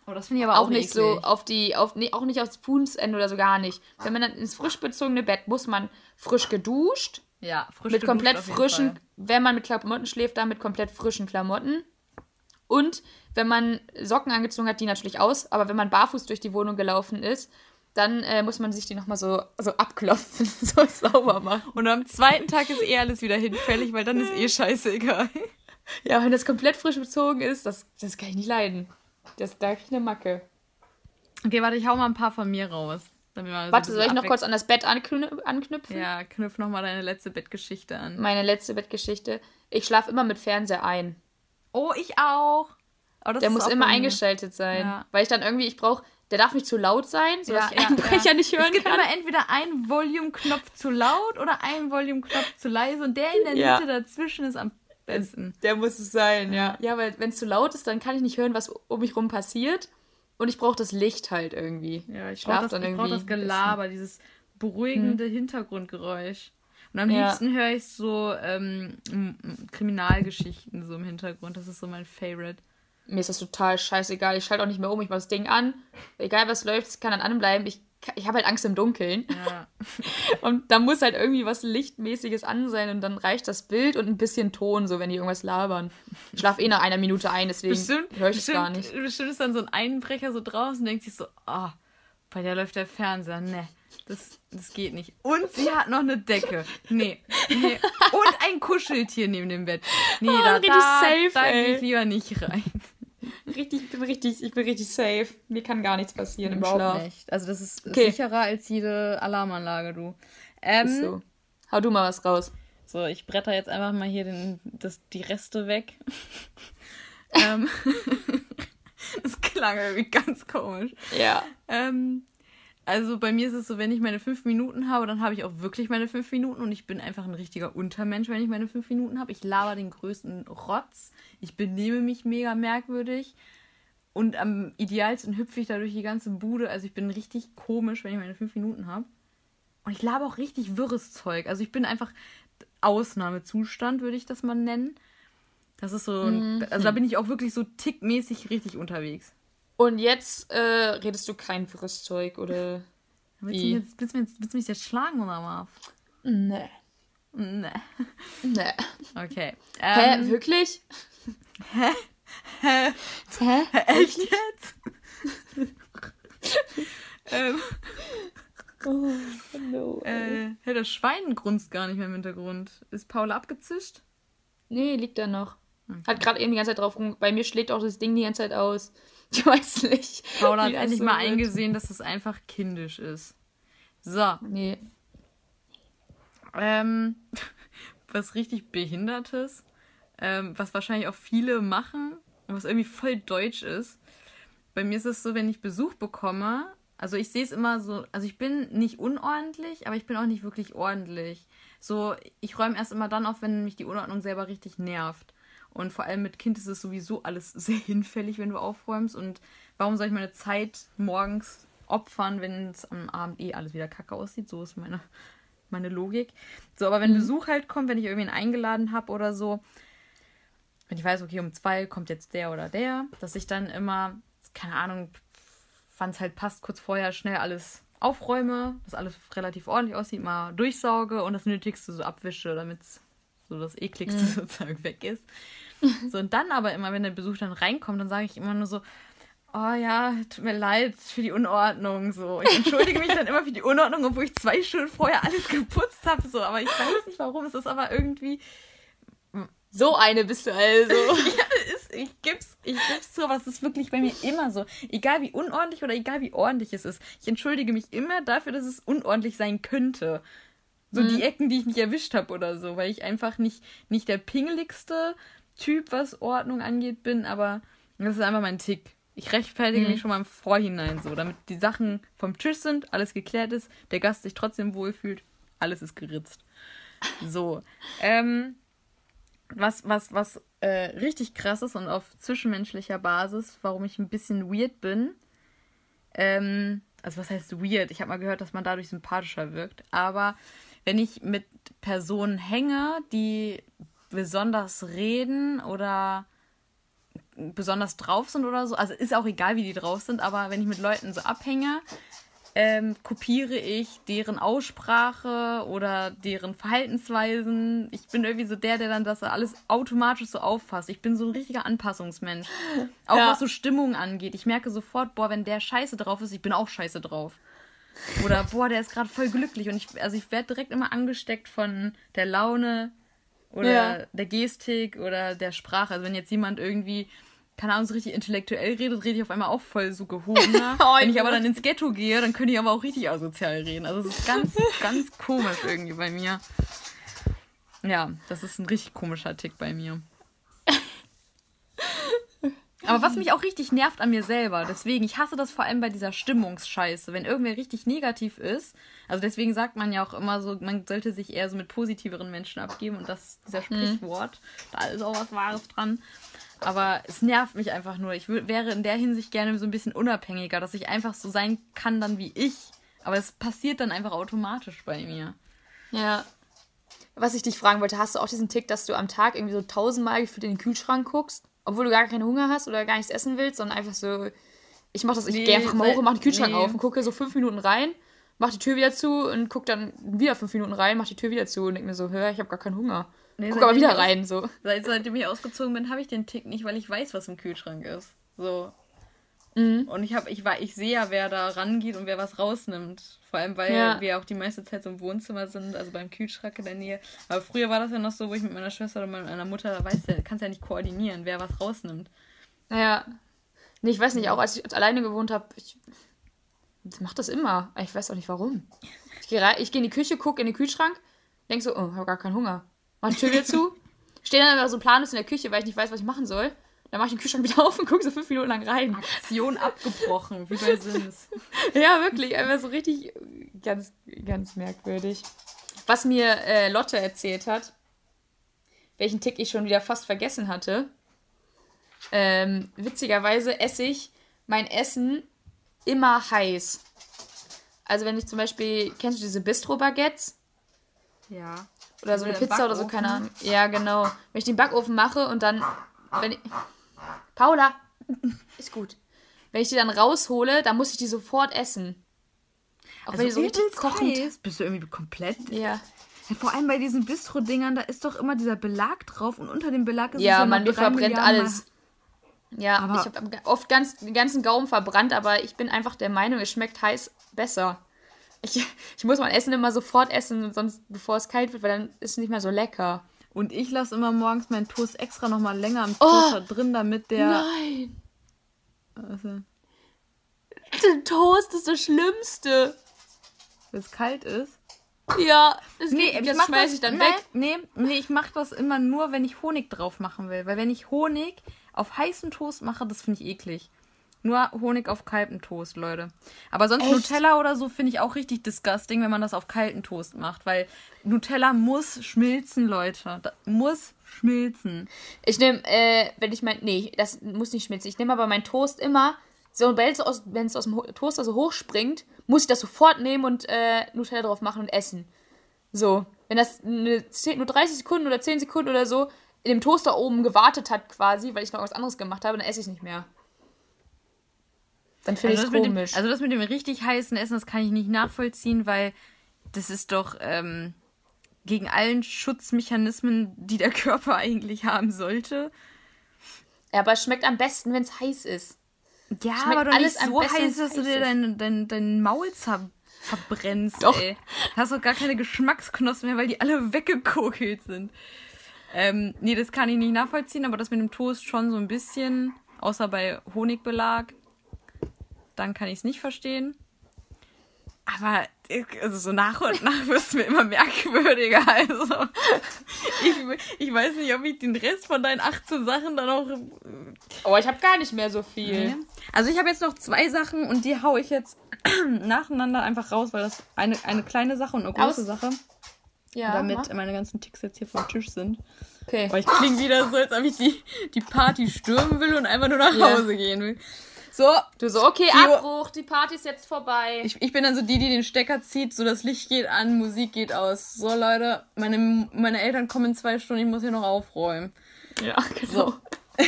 Oh, das finde ich aber Auch, auch, nicht so eklig. auf die, auf, nee, auch nicht aufs Fußende oder so gar nicht. Wenn man dann ins frisch bezogene Bett muss man frisch geduscht, Ja, frisch mit geduscht komplett frischen, Fall. wenn man mit Klamotten schläft, dann mit komplett frischen Klamotten. Und wenn man Socken angezogen hat, die natürlich aus, aber wenn man barfuß durch die Wohnung gelaufen ist, dann äh, muss man sich die nochmal so, so abklopfen, (laughs) so sauber machen. Und am zweiten Tag ist eh alles wieder hinfällig, weil dann ist eh scheißegal. Ja, wenn das komplett frisch bezogen ist, das, das kann ich nicht leiden. Das, da krieg ich eine Macke. Okay, warte, ich hau mal ein paar von mir raus. so ein Warte, bisschen soll ich noch kurz an das Bett anknü anknüpfen? Ja, knüpf noch mal deine letzte Bettgeschichte an. Meine letzte Bettgeschichte. Ich schlafe immer mit Fernseher ein. Oh, ich auch. Das Der muss immer eingeschaltet sein. Ja. Weil ich dann irgendwie, ich brauche, der darf nicht zu laut sein, sodass ich Einbrecher nicht hören Es gibt kann. immer entweder einen Volume-Knopf zu laut oder einen Volume-Knopf zu leise und der in der Ja. Mitte dazwischen ist am besten. Der muss es sein, ja. Ja, weil wenn es zu laut ist, dann kann ich nicht hören, was um mich rum passiert. Und ich brauche das Licht halt irgendwie. Ja, ich brauche das, ich brauch das Gelaber, dieses beruhigende Hintergrundgeräusch. Und am Ja. liebsten höre ich so ähm, Kriminalgeschichten so im Hintergrund. Das ist so mein Favorite. Mir ist das total scheißegal. Ich schalte auch nicht mehr um. Ich mache das Ding an. Egal was läuft, es kann dann anbleiben. Ich, ich habe halt Angst im Dunkeln. Ja. (laughs) Und da muss halt irgendwie was Lichtmäßiges an sein. Und dann reicht das Bild und ein bisschen Ton, so wenn die irgendwas labern. Ich schlafe eh nach einer Minute ein, deswegen höre ich es gar nicht. bestimmt ist dann so ein Einbrecher so draußen und denkt sich so, ah, bei der läuft der Fernseher. Ne, das, das geht nicht. Und sie hat noch eine Decke. Nee, nee. Und ein Kuscheltier neben dem Bett. Nee, (laughs) da, richtig da, safe, da gehe ich lieber nicht rein. (laughs) Richtig, ich bin richtig, ich bin richtig safe. Mir kann gar nichts passieren im Überhaupt Schlaf. nicht. Also das ist Okay. sicherer als jede Alarmanlage, du. Ähm, Ist so. Hau du mal was raus. So, ich bretter jetzt einfach mal hier den, das, die Reste weg. (laughs) ähm, (laughs) das klang irgendwie ganz komisch. Ja. Ähm, also bei mir ist es so, wenn ich meine fünf Minuten habe, dann habe ich auch wirklich meine fünf Minuten und ich bin einfach ein richtiger Untermensch, wenn ich meine fünf Minuten habe. Ich laber den größten Rotz. Ich benehme mich mega merkwürdig. Und am idealsten hüpfe ich da durch die ganze Bude. Also ich bin richtig komisch, wenn ich meine fünf Minuten habe. Und ich laber auch richtig wirres Zeug. Also ich bin einfach Ausnahmezustand, würde ich das mal nennen. Das ist so, ein, also da bin ich auch wirklich so tickmäßig richtig unterwegs. Und jetzt äh, redest du kein wirres Zeug oder. (laughs) Willst du, jetzt, willst, du jetzt, willst du mich jetzt schlagen oder was? Nee. Nee. Nee. (laughs) Okay. Hä, Ähm, wirklich? Hä? Hä? Echt jetzt? (laughs) ähm, Oh, no. äh, hey, das Schwein grunzt gar nicht mehr im Hintergrund. Ist Paula abgezischt? Nee, liegt da noch. Hat gerade eben die ganze Zeit drauf rum. Bei mir schlägt auch das Ding die ganze Zeit aus. (laughs) Ich weiß nicht. Paula hat endlich so mal wird. eingesehen, dass das einfach kindisch ist. So, Nee. ähm, (laughs) was richtig Behindertes, ähm, was wahrscheinlich auch viele machen und was irgendwie voll deutsch ist. Bei mir ist es so, wenn ich Besuch bekomme, also ich sehe es immer so, also ich bin nicht unordentlich, aber ich bin auch nicht wirklich ordentlich. So, ich räume erst immer dann auf, wenn mich die Unordnung selber richtig nervt. Und vor allem mit Kind ist es sowieso alles (laughs) sehr hinfällig, wenn du aufräumst. Und warum soll ich meine Zeit morgens opfern, wenn es am Abend eh alles wieder kacke aussieht? So ist meine, meine Logik. So, aber wenn mhm. Besuch halt kommt, wenn ich irgendwen eingeladen habe oder so, wenn ich weiß, okay, um zwei kommt jetzt der oder der, dass ich dann immer, keine Ahnung, wann es halt passt, kurz vorher schnell alles aufräume, dass alles relativ ordentlich aussieht, mal durchsauge und das Nötigste so abwische, damit so das Ekligste mhm. (laughs) sozusagen weg ist. So, und dann aber immer, wenn der Besuch dann reinkommt, dann sage ich immer nur so, oh ja, tut mir leid für die Unordnung. So, ich entschuldige mich dann immer für die Unordnung, obwohl ich zwei Stunden vorher alles geputzt habe. So, aber ich weiß nicht warum. Es ist aber irgendwie. So eine bist du also. (laughs) ja, ist, ich gib's, ich gib's zu, aber es ist wirklich bei mir immer so. Egal wie unordentlich oder egal wie ordentlich es ist. Ich entschuldige mich immer dafür, dass es unordentlich sein könnte. So mhm. die Ecken, die ich nicht erwischt habe oder so, weil ich einfach nicht, nicht der pingeligste Typ, was Ordnung angeht, bin, aber das ist einfach mein Tick. Ich rechtfertige mhm. mich schon mal im Vorhinein so, damit die Sachen vom Tisch sind, alles geklärt ist, der Gast sich trotzdem wohlfühlt, alles ist geritzt. So. Ähm, was, was, was äh, richtig krass ist und auf zwischenmenschlicher Basis, warum ich ein bisschen weird bin. Ähm, also was heißt weird? Ich habe mal gehört, dass man dadurch sympathischer wirkt. Aber wenn ich mit Personen hänge, die besonders reden oder besonders drauf sind oder so. Also ist auch egal, wie die drauf sind, aber wenn ich mit Leuten so abhänge, ähm, kopiere ich deren Aussprache oder deren Verhaltensweisen. Ich bin irgendwie so der, der dann das alles automatisch so auffasst. Ich bin so ein richtiger Anpassungsmensch. Auch ja. was so Stimmung angeht. Ich merke sofort, boah, wenn der scheiße drauf ist, ich bin auch scheiße drauf. Oder boah, der ist gerade voll glücklich. Und ich, also ich werde direkt immer angesteckt von der Laune oder ja. der Gestik oder der Sprache. Also wenn jetzt jemand irgendwie keine Ahnung, so richtig intellektuell redet, rede ich auf einmal auch voll so gehobener. (laughs) oh, Wenn ich aber dann ins Ghetto gehe, dann könnte ich aber auch richtig asozial reden. Also es ist ganz, (laughs) ganz komisch irgendwie bei mir. Ja, das ist ein richtig komischer Tick bei mir. Aber was mich auch richtig nervt an mir selber, deswegen, ich hasse das vor allem bei dieser Stimmungsscheiße, wenn irgendwer richtig negativ ist. Also deswegen sagt man ja auch immer so, man sollte sich eher so mit positiveren Menschen abgeben und das, dieser mhm. Sprichwort, mhm. da ist auch was Wahres dran. Aber es nervt mich einfach nur. Ich wäre in der Hinsicht gerne so ein bisschen unabhängiger, dass ich einfach so sein kann dann wie ich. Aber es passiert dann einfach automatisch bei mir. Ja. Was ich dich fragen wollte, hast du auch diesen Tick, dass du am Tag irgendwie so tausendmal für den Kühlschrank guckst, obwohl du gar keinen Hunger hast oder gar nichts essen willst, sondern einfach so, ich mach das, ich nee, gehe einfach mal hoch und mach den Kühlschrank nee. auf und gucke so fünf Minuten rein, mach die Tür wieder zu und guck dann wieder fünf Minuten rein, mach die Tür wieder zu und denk mir so, hör, ich habe gar keinen Hunger. Nee, Guck aber wieder rein, so. Seit, seitdem ich ausgezogen bin, habe ich den Tick nicht, weil ich weiß, was im Kühlschrank ist. So. Mhm. Und ich, hab, ich, ich sehe ja, wer da rangeht und wer was rausnimmt. Vor allem, weil ja. wir auch die meiste Zeit so im Wohnzimmer sind, also beim Kühlschrank in der Nähe. Aber früher war das ja noch so, wo ich mit meiner Schwester oder meiner Mutter, da weißt du, kannst ja nicht koordinieren, wer was rausnimmt. Ja. Nee, ich weiß nicht, auch als ich alleine gewohnt habe, ich, mache das immer. Ich weiß auch nicht warum. Ich gehe geh in die Küche, gucke in den Kühlschrank, denk so, oh, habe gar keinen Hunger mach die Tür wieder zu, (laughs) stehe dann aber so planlos in der Küche, weil ich nicht weiß, was ich machen soll. Dann mache ich den Kühlschrank wieder (laughs) auf und gucke so fünf Minuten lang rein. Aktion abgebrochen, wie bei (laughs) Sims. ja, wirklich, einfach so richtig ganz, ganz merkwürdig. Was mir äh, Lotte erzählt hat, welchen Tick ich schon wieder fast vergessen hatte. Ähm, witzigerweise esse ich mein Essen immer heiß. Also wenn ich zum Beispiel, kennst du diese Bistro-Baguettes? Ja. Oder so eine Pizza Backofen. oder so, keine Ahnung. Ja, genau. Wenn ich den Backofen mache und dann. Wenn ich, Paula! Ist gut. Wenn ich die dann raushole, dann muss ich die sofort essen. Auch also wenn die so richtig kochend. Heiß. Bist du irgendwie komplett. Ja. ja. Vor allem bei diesen Bistro-Dingern, da ist doch immer dieser Belag drauf und unter dem Belag ist ja, es ja man, mir verbrennt alles. Ja, aber ich habe oft ganz, den ganzen Gaumen verbrannt, aber ich bin einfach der Meinung, es schmeckt heiß besser. Ich, ich muss mein Essen immer sofort essen, sonst bevor es kalt wird, weil dann ist es nicht mehr so lecker. Und ich lasse immer morgens meinen Toast extra noch mal länger am Toaster oh, drin, damit der. Nein! Also. Der Toast ist das Schlimmste. Wenn es kalt ist. Ja, das, nee, geht, das schmeiße ich dann nein, weg. Nee, nee, ich mache das immer nur, wenn ich Honig drauf machen will. Weil wenn ich Honig auf heißen Toast mache, das finde ich eklig. Nur Honig auf kaltem Toast, Leute. Aber sonst Echt? Nutella oder so finde ich auch richtig disgusting, wenn man das auf kalten Toast macht, weil Nutella muss schmilzen, Leute. Das muss schmilzen. Ich nehme, äh, wenn ich mein, nee, das muss nicht schmilzen. Ich nehme aber meinen Toast immer so, wenn es aus, wenn's aus dem Toaster so hochspringt, muss ich das sofort nehmen und äh, Nutella drauf machen und essen. So, wenn das eine 10, nur 30 Sekunden oder 10 Sekunden oder so in dem Toaster oben gewartet hat quasi, weil ich noch was anderes gemacht habe, dann esse ich es nicht mehr. Dann finde also ich es komisch. Dem, also das mit dem richtig heißen Essen, das kann ich nicht nachvollziehen, weil das ist doch ähm, gegen allen Schutzmechanismen, die der (laughs) Körper eigentlich haben sollte. Ja, aber es schmeckt am besten, wenn es heiß ist. Ja, schmeckt aber doch nicht so heiß, dass du dir dein, dein, dein Maul zer verbrennst, doch. ey. Du hast doch gar keine Geschmacksknospen mehr, weil die alle (laughs) weggekokelt sind. Ähm, nee, das kann ich nicht nachvollziehen, aber das mit dem Toast schon so ein bisschen, außer bei Honigbelag, dann kann ich es nicht verstehen. Aber also so nach und nach (laughs) wird es mir immer merkwürdiger. Also ich, ich weiß nicht, ob ich den Rest von deinen 18 Sachen dann auch. Oh, ich habe gar nicht mehr so viel. Nee. Also ich habe jetzt noch zwei Sachen und die haue ich jetzt (clears throat) nacheinander einfach raus, weil das eine, eine kleine Sache und eine große Aus Sache. Ja. Damit mach. meine ganzen Ticks jetzt hier vom Tisch sind. Okay. Aber ich klinge wieder so, als ob ich die, die Party stürmen will und einfach nur nach yeah. Hause gehen will. So. Du so, okay, Abbruch, die Party ist jetzt vorbei. Ich, ich bin dann so die, die den Stecker zieht, so das Licht geht an, Musik geht aus. So, Leute, meine, meine Eltern kommen in zwei Stunden, ich muss hier noch aufräumen. Ja, genau. So. (laughs)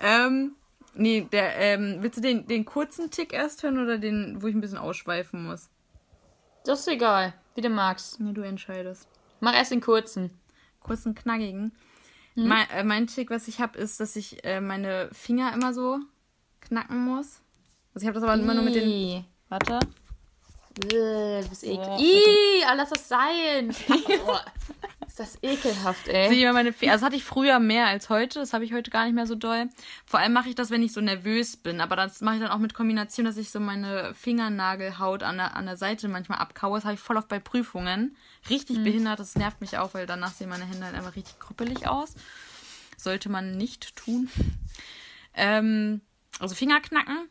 ähm, nee, der, ähm, willst du den, den kurzen Tick erst hören oder den, wo ich ein bisschen ausschweifen muss? Das ist egal, wie du magst. Nee, du entscheidest. Mach erst den kurzen. Kurzen, knackigen. Hm? Mein, äh, mein Tick, was ich habe, ist, dass ich äh, meine Finger immer so knacken muss. Also ich habe das aber immer nur mit den. Warte. Du bist. Oh, Ih, lass das sein. (laughs) Oh, ist das ekelhaft, ey. Sieh mal meine Finger. Also das hatte ich früher mehr als heute. Das habe ich heute gar nicht mehr so doll. Vor allem mache ich das, wenn ich so nervös bin. Aber das mache ich dann auch mit Kombination, dass ich so meine Fingernagelhaut an der, an der Seite manchmal abkaue. Das habe ich voll oft bei Prüfungen. Richtig mhm. behindert. Das nervt mich auch, weil danach sehen meine Hände halt einfach richtig krüppelig aus. Sollte man nicht tun. (laughs) Ähm, also Finger knacken.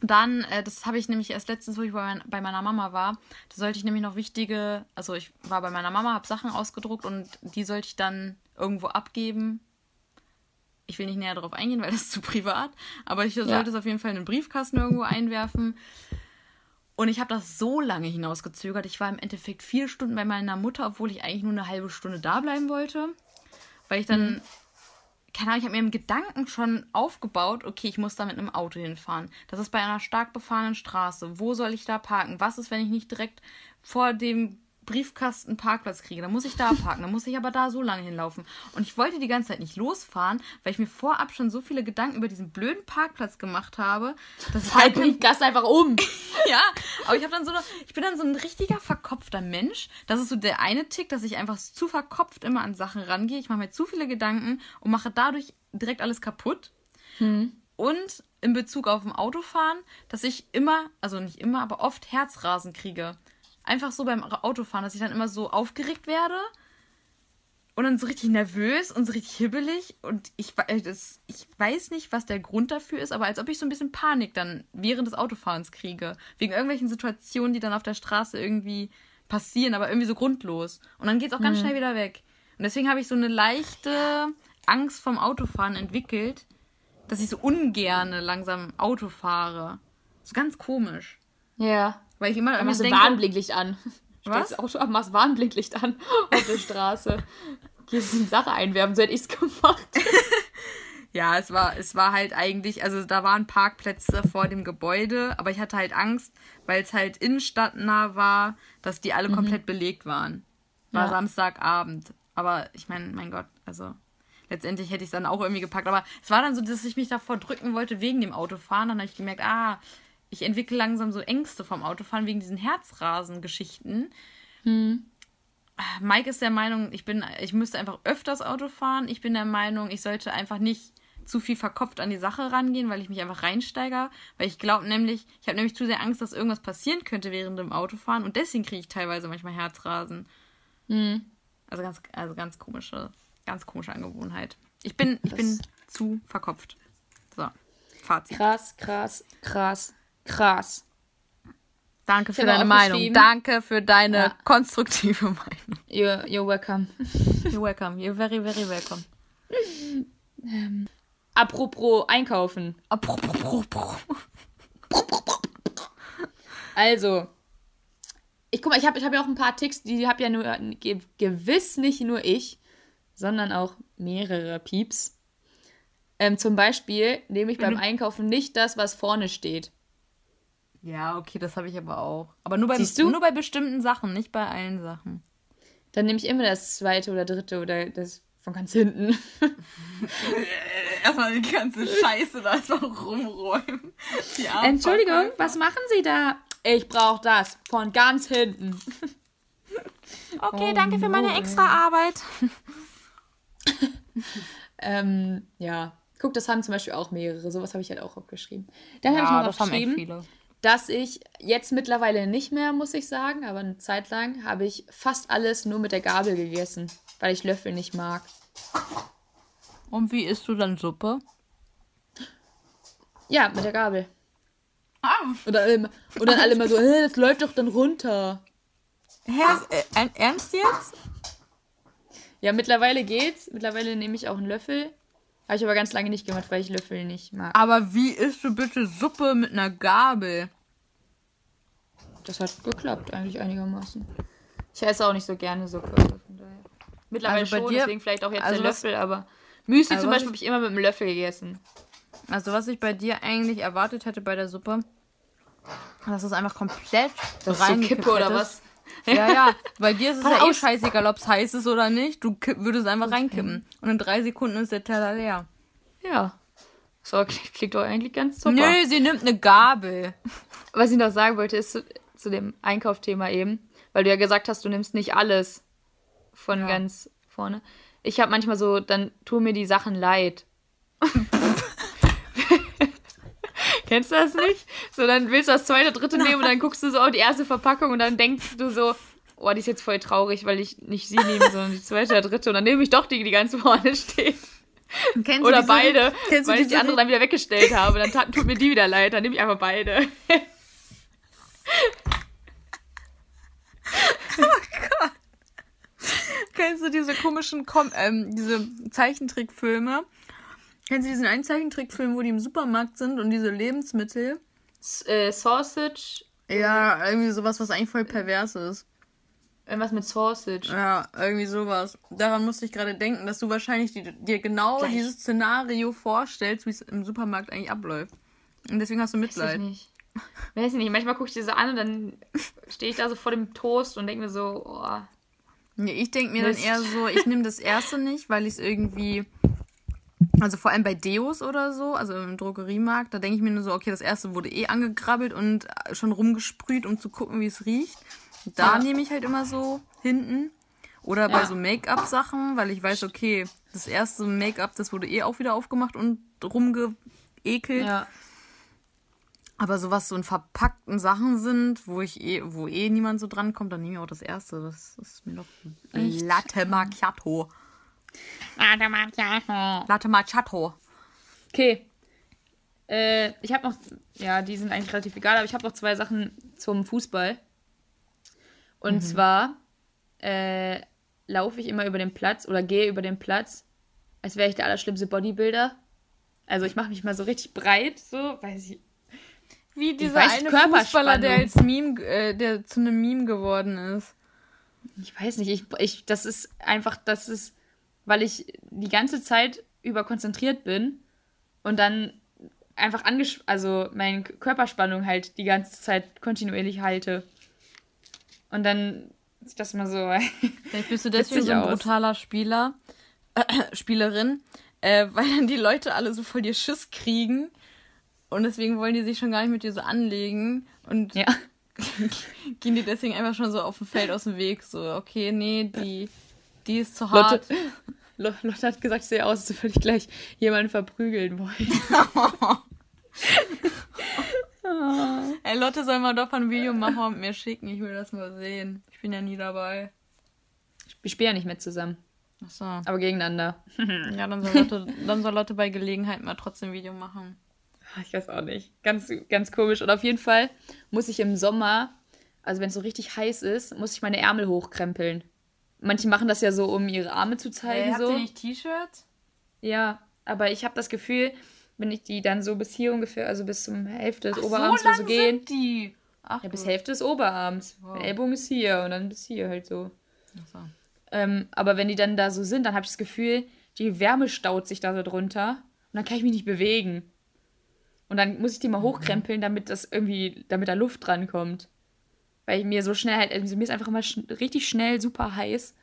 Dann, äh, das habe ich nämlich erst letztens, wo ich bei, mein, bei, meiner Mama war, da sollte ich nämlich noch wichtige, also ich war bei meiner Mama, habe Sachen ausgedruckt und die sollte ich dann irgendwo abgeben. Ich will nicht näher darauf eingehen, weil das ist zu privat, aber ich sollte ja. es auf jeden Fall in einen Briefkasten irgendwo einwerfen. Und ich habe das so lange hinausgezögert. Ich war im Endeffekt vier Stunden bei meiner Mutter, obwohl ich eigentlich nur eine halbe Stunde da bleiben wollte. Weil ich dann mhm keine Ahnung, ich habe mir im Gedanken schon aufgebaut, okay, ich muss da mit einem Auto hinfahren. Das ist bei einer stark befahrenen Straße. Wo soll ich da parken? Was ist, wenn ich nicht direkt vor dem Briefkasten Parkplatz kriege, dann muss ich da parken, dann muss ich aber da so lange hinlaufen. Und ich wollte die ganze Zeit nicht losfahren, weil ich mir vorab schon so viele Gedanken über diesen blöden Parkplatz gemacht habe, dass ich halt Briefkasten einfach um. (laughs) ja, aber ich habe dann so ich bin dann so ein richtiger verkopfter Mensch. Das ist so der eine Tick, dass ich einfach zu verkopft immer an Sachen rangehe. Ich mache mir zu viele Gedanken und mache dadurch direkt alles kaputt. Hm. Und in Bezug auf dem Autofahren, dass ich immer, also nicht immer, aber oft Herzrasen kriege einfach so beim Autofahren, dass ich dann immer so aufgeregt werde und dann so richtig nervös und so richtig hibbelig. Und ich, äh, das, ich weiß nicht, was der Grund dafür ist, aber als ob ich so ein bisschen Panik dann während des Autofahrens kriege. Wegen irgendwelchen Situationen, die dann auf der Straße irgendwie passieren, aber irgendwie so grundlos. Und dann geht es auch ganz mhm. schnell wieder weg. Und deswegen habe ich so eine leichte Angst vom Autofahren entwickelt, dass ich so ungerne langsam Auto fahre. So ganz komisch. Ja. Weil ich immer, immer machst du Warnblinklicht an. Was? das Auto ab, machst Warnblinklicht an (laughs) auf der Straße. Gehst eine Sache einwerfen, so hätte ich es gemacht. (laughs) ja, es war, es war halt eigentlich, also da waren Parkplätze vor dem Gebäude, aber ich hatte halt Angst, weil es halt innenstadtnah war, dass die alle mhm. komplett belegt waren. War ja. Samstagabend. Aber ich meine, mein Gott, also letztendlich hätte ich es dann auch irgendwie gepackt. Aber es war dann so, dass ich mich davor drücken wollte wegen dem Autofahren. Dann habe ich gemerkt, ah, ich entwickle langsam so Ängste vom Autofahren wegen diesen Herzrasen-Geschichten. Hm. Mike ist der Meinung, ich bin, ich müsste einfach öfters Auto fahren. Ich bin der Meinung, ich sollte einfach nicht zu viel verkopft an die Sache rangehen, weil ich mich einfach reinsteige. Weil ich glaube nämlich, ich habe nämlich zu sehr Angst, dass irgendwas passieren könnte während dem Autofahren und deswegen kriege ich teilweise manchmal Herzrasen. Hm. Also ganz, also ganz komische, ganz komische Angewohnheit. Ich bin, ich bin zu verkopft. So, Fazit. Krass, krass, krass. Krass. Danke für deine Meinung. Danke für deine ja. konstruktive (laughs) Meinung. You're, you're welcome. You're welcome. You're very, very welcome. Ähm, apropos einkaufen. Apropos. Also, ich guck mal, ich habe ich hab ja auch ein paar Ticks, die habe ja nur ge gewiss nicht nur ich, sondern auch mehrere Pieps. Ähm, zum Beispiel nehme ich beim Einkaufen nicht das, was vorne steht. Ja, okay, das habe ich aber auch. Aber nur bei, Siehst du? nur bei bestimmten Sachen, nicht bei allen Sachen. Dann nehme ich immer das zweite oder dritte oder das von ganz hinten. (laughs) Erstmal die ganze Scheiße da erstmal rumräumen. Entschuldigung, was machen Sie da? Ich brauche das von ganz hinten. Okay, Oh, danke für meine extra Arbeit. Ähm, ja. Guck, das haben zum Beispiel auch mehrere. Sowas habe ich halt auch aufgeschrieben. Dann habe ich noch das haben echt viele. Dass ich jetzt mittlerweile nicht mehr, muss ich sagen, aber eine Zeit lang habe ich fast alles nur mit der Gabel gegessen, weil ich Löffel nicht mag. Und wie isst du dann Suppe? Ja, mit der Gabel. Ah, Und dann, alle immer- und dann alle immer so, "Hä, das läuft doch dann runter. Herr, äh, ernst jetzt? Ja, mittlerweile geht's. Mittlerweile nehme ich auch einen Löffel. Habe ich aber ganz lange nicht gemacht, weil ich Löffel nicht mag. Aber wie isst du bitte Suppe mit einer Gabel? Das hat geklappt, eigentlich einigermaßen. Ich esse auch nicht so gerne Suppe. von daher. Mittlerweile Also bei schon, dir- deswegen vielleicht auch jetzt also der was- Löffel, aber Müsli Also zum was Beispiel habe ich immer mit einem Löffel gegessen. Also was ich bei dir eigentlich erwartet hätte bei der Suppe, dass es einfach komplett Das ist so Kippe oder was? Ja, ja. Bei dir ist es ja eh scheißegal, ob es heiß ist oder nicht. Du würdest einfach reinkippen. Und in drei Sekunden ist der Teller leer. Ja. So, klingt klingt doch eigentlich ganz super. Nö, sie nimmt eine Gabel. Was ich noch sagen wollte, ist zu, zu dem Einkaufthema eben, weil du ja gesagt hast, du nimmst nicht alles von Ja. ganz vorne. Ich habe manchmal so, dann tun mir die Sachen leid. (laughs) Kennst du das nicht? So, dann willst du das zweite, dritte nehmen und dann guckst du so auf die erste Verpackung und dann denkst du so, oh, die ist jetzt voll traurig, weil ich nicht sie nehme, (laughs) sondern die zweite oder dritte. Und dann nehme ich doch die, die ganz vorne stehen. Kennst Oder diese- beide, weil ich die andere dann wieder weggestellt habe. Dann tat- tut mir die wieder leid, dann nehme ich einfach beide. (laughs) Kennst du diese komischen Kom ähm, diese Zeichentrickfilme? Kennst du diesen einen Zeichentrickfilm, wo die im Supermarkt sind und diese Lebensmittel? S äh, Sausage, Ja, irgendwie sowas, was eigentlich voll pervers ist. irgendwas mit Sausage. Ja, irgendwie sowas. Daran musste ich gerade denken, dass du wahrscheinlich die, dir genau Gleich. dieses Szenario vorstellst, wie es im Supermarkt eigentlich abläuft. Und deswegen hast du Weiß ich Mitleid. nicht. Weiß ich nicht. Manchmal gucke ich die so an und dann (laughs) stehe ich da so vor dem Toast und denke mir so, oh, Ja, ich denke mir dann Mist. eher so, ich nehme das erste nicht, weil ich es irgendwie. Also vor allem bei Deos oder so, also im Drogeriemarkt, da denke ich mir nur so, okay, das erste wurde eh angegrabbelt und schon rumgesprüht, um zu gucken, wie es riecht. Da Ja. nehme ich halt immer so hinten. Oder bei Ja. so Make-up-Sachen, weil ich weiß, okay, das erste Make-up, das wurde eh auch wieder aufgemacht und rumgeekelt. ja. Aber so was so in verpackten Sachen sind, wo ich eh, wo eh niemand so drankommt, dann nehme ich auch das erste. Das ist mir doch? Latte Macchiato. Mal, ja. Latte Macchiato. Okay. Äh, ich habe noch, ja, die sind eigentlich relativ egal, aber ich habe noch zwei Sachen zum Fußball. Und zwar äh, laufe ich immer über den Platz oder gehe über den Platz, als wäre ich der allerschlimmste Bodybuilder. Also ich mache mich mal so richtig breit, so, weiß ich. Wie dieser weiß, eine. Fußballer, der als Meme, äh, der zu einem Meme geworden ist. Ich weiß nicht, ich, ich, das ist einfach, das ist, weil ich die ganze Zeit über konzentriert bin und dann einfach angesch also meine Körperspannung halt die ganze Zeit kontinuierlich halte. Und dann sieht das mal so. (laughs) Vielleicht bist du deswegen so ein aus. brutaler Spieler, äh, (clears throat) Spielerin, äh, (laughs) weil dann die Leute alle so voll dir Schiss kriegen. Und deswegen wollen die sich schon gar nicht mit dir so anlegen. Und ja. (laughs) gehen die deswegen einfach schon so auf dem Feld aus dem Weg. So, okay, nee, die, die ist zu Lotte, hart. Lo- Lotte hat gesagt, ich sehe aus, als würde ich gleich jemanden verprügeln wollen. (laughs) Ey, Lotte soll mal doch ein Video machen und mir schicken. Ich will das mal sehen. Ich bin ja nie dabei. Wir spielen ja nicht mehr zusammen, Achso. aber gegeneinander. (laughs) Ja, dann soll, (laughs) Lotte, dann soll Lotte bei Gelegenheit mal trotzdem ein Video machen. Ich weiß auch nicht. Ganz, ganz komisch. Und auf jeden Fall muss ich im Sommer, also wenn es so richtig heiß ist, muss ich meine Ärmel hochkrempeln. Manche machen das ja so, um ihre Arme zu zeigen. so. T-Shirts? Ja, aber ich habe das Gefühl, wenn ich die dann so bis hier ungefähr, also bis zum Hälfte des Ach, Oberarms so oder so lang gehen. sind die. Ach, Ja, bis du- Hälfte des Oberarms. Wow. Der Ellbogen ist hier und dann bis hier halt so. Ach so. Ähm, aber wenn die dann da so sind, dann habe ich das Gefühl, die Wärme staut sich da so drunter und dann kann ich mich nicht bewegen. Und dann muss ich die mal hochkrempeln, damit das irgendwie, damit da Luft dran kommt. Weil ich mir so schnell halt, also mir ist einfach immer schn richtig schnell super heiß.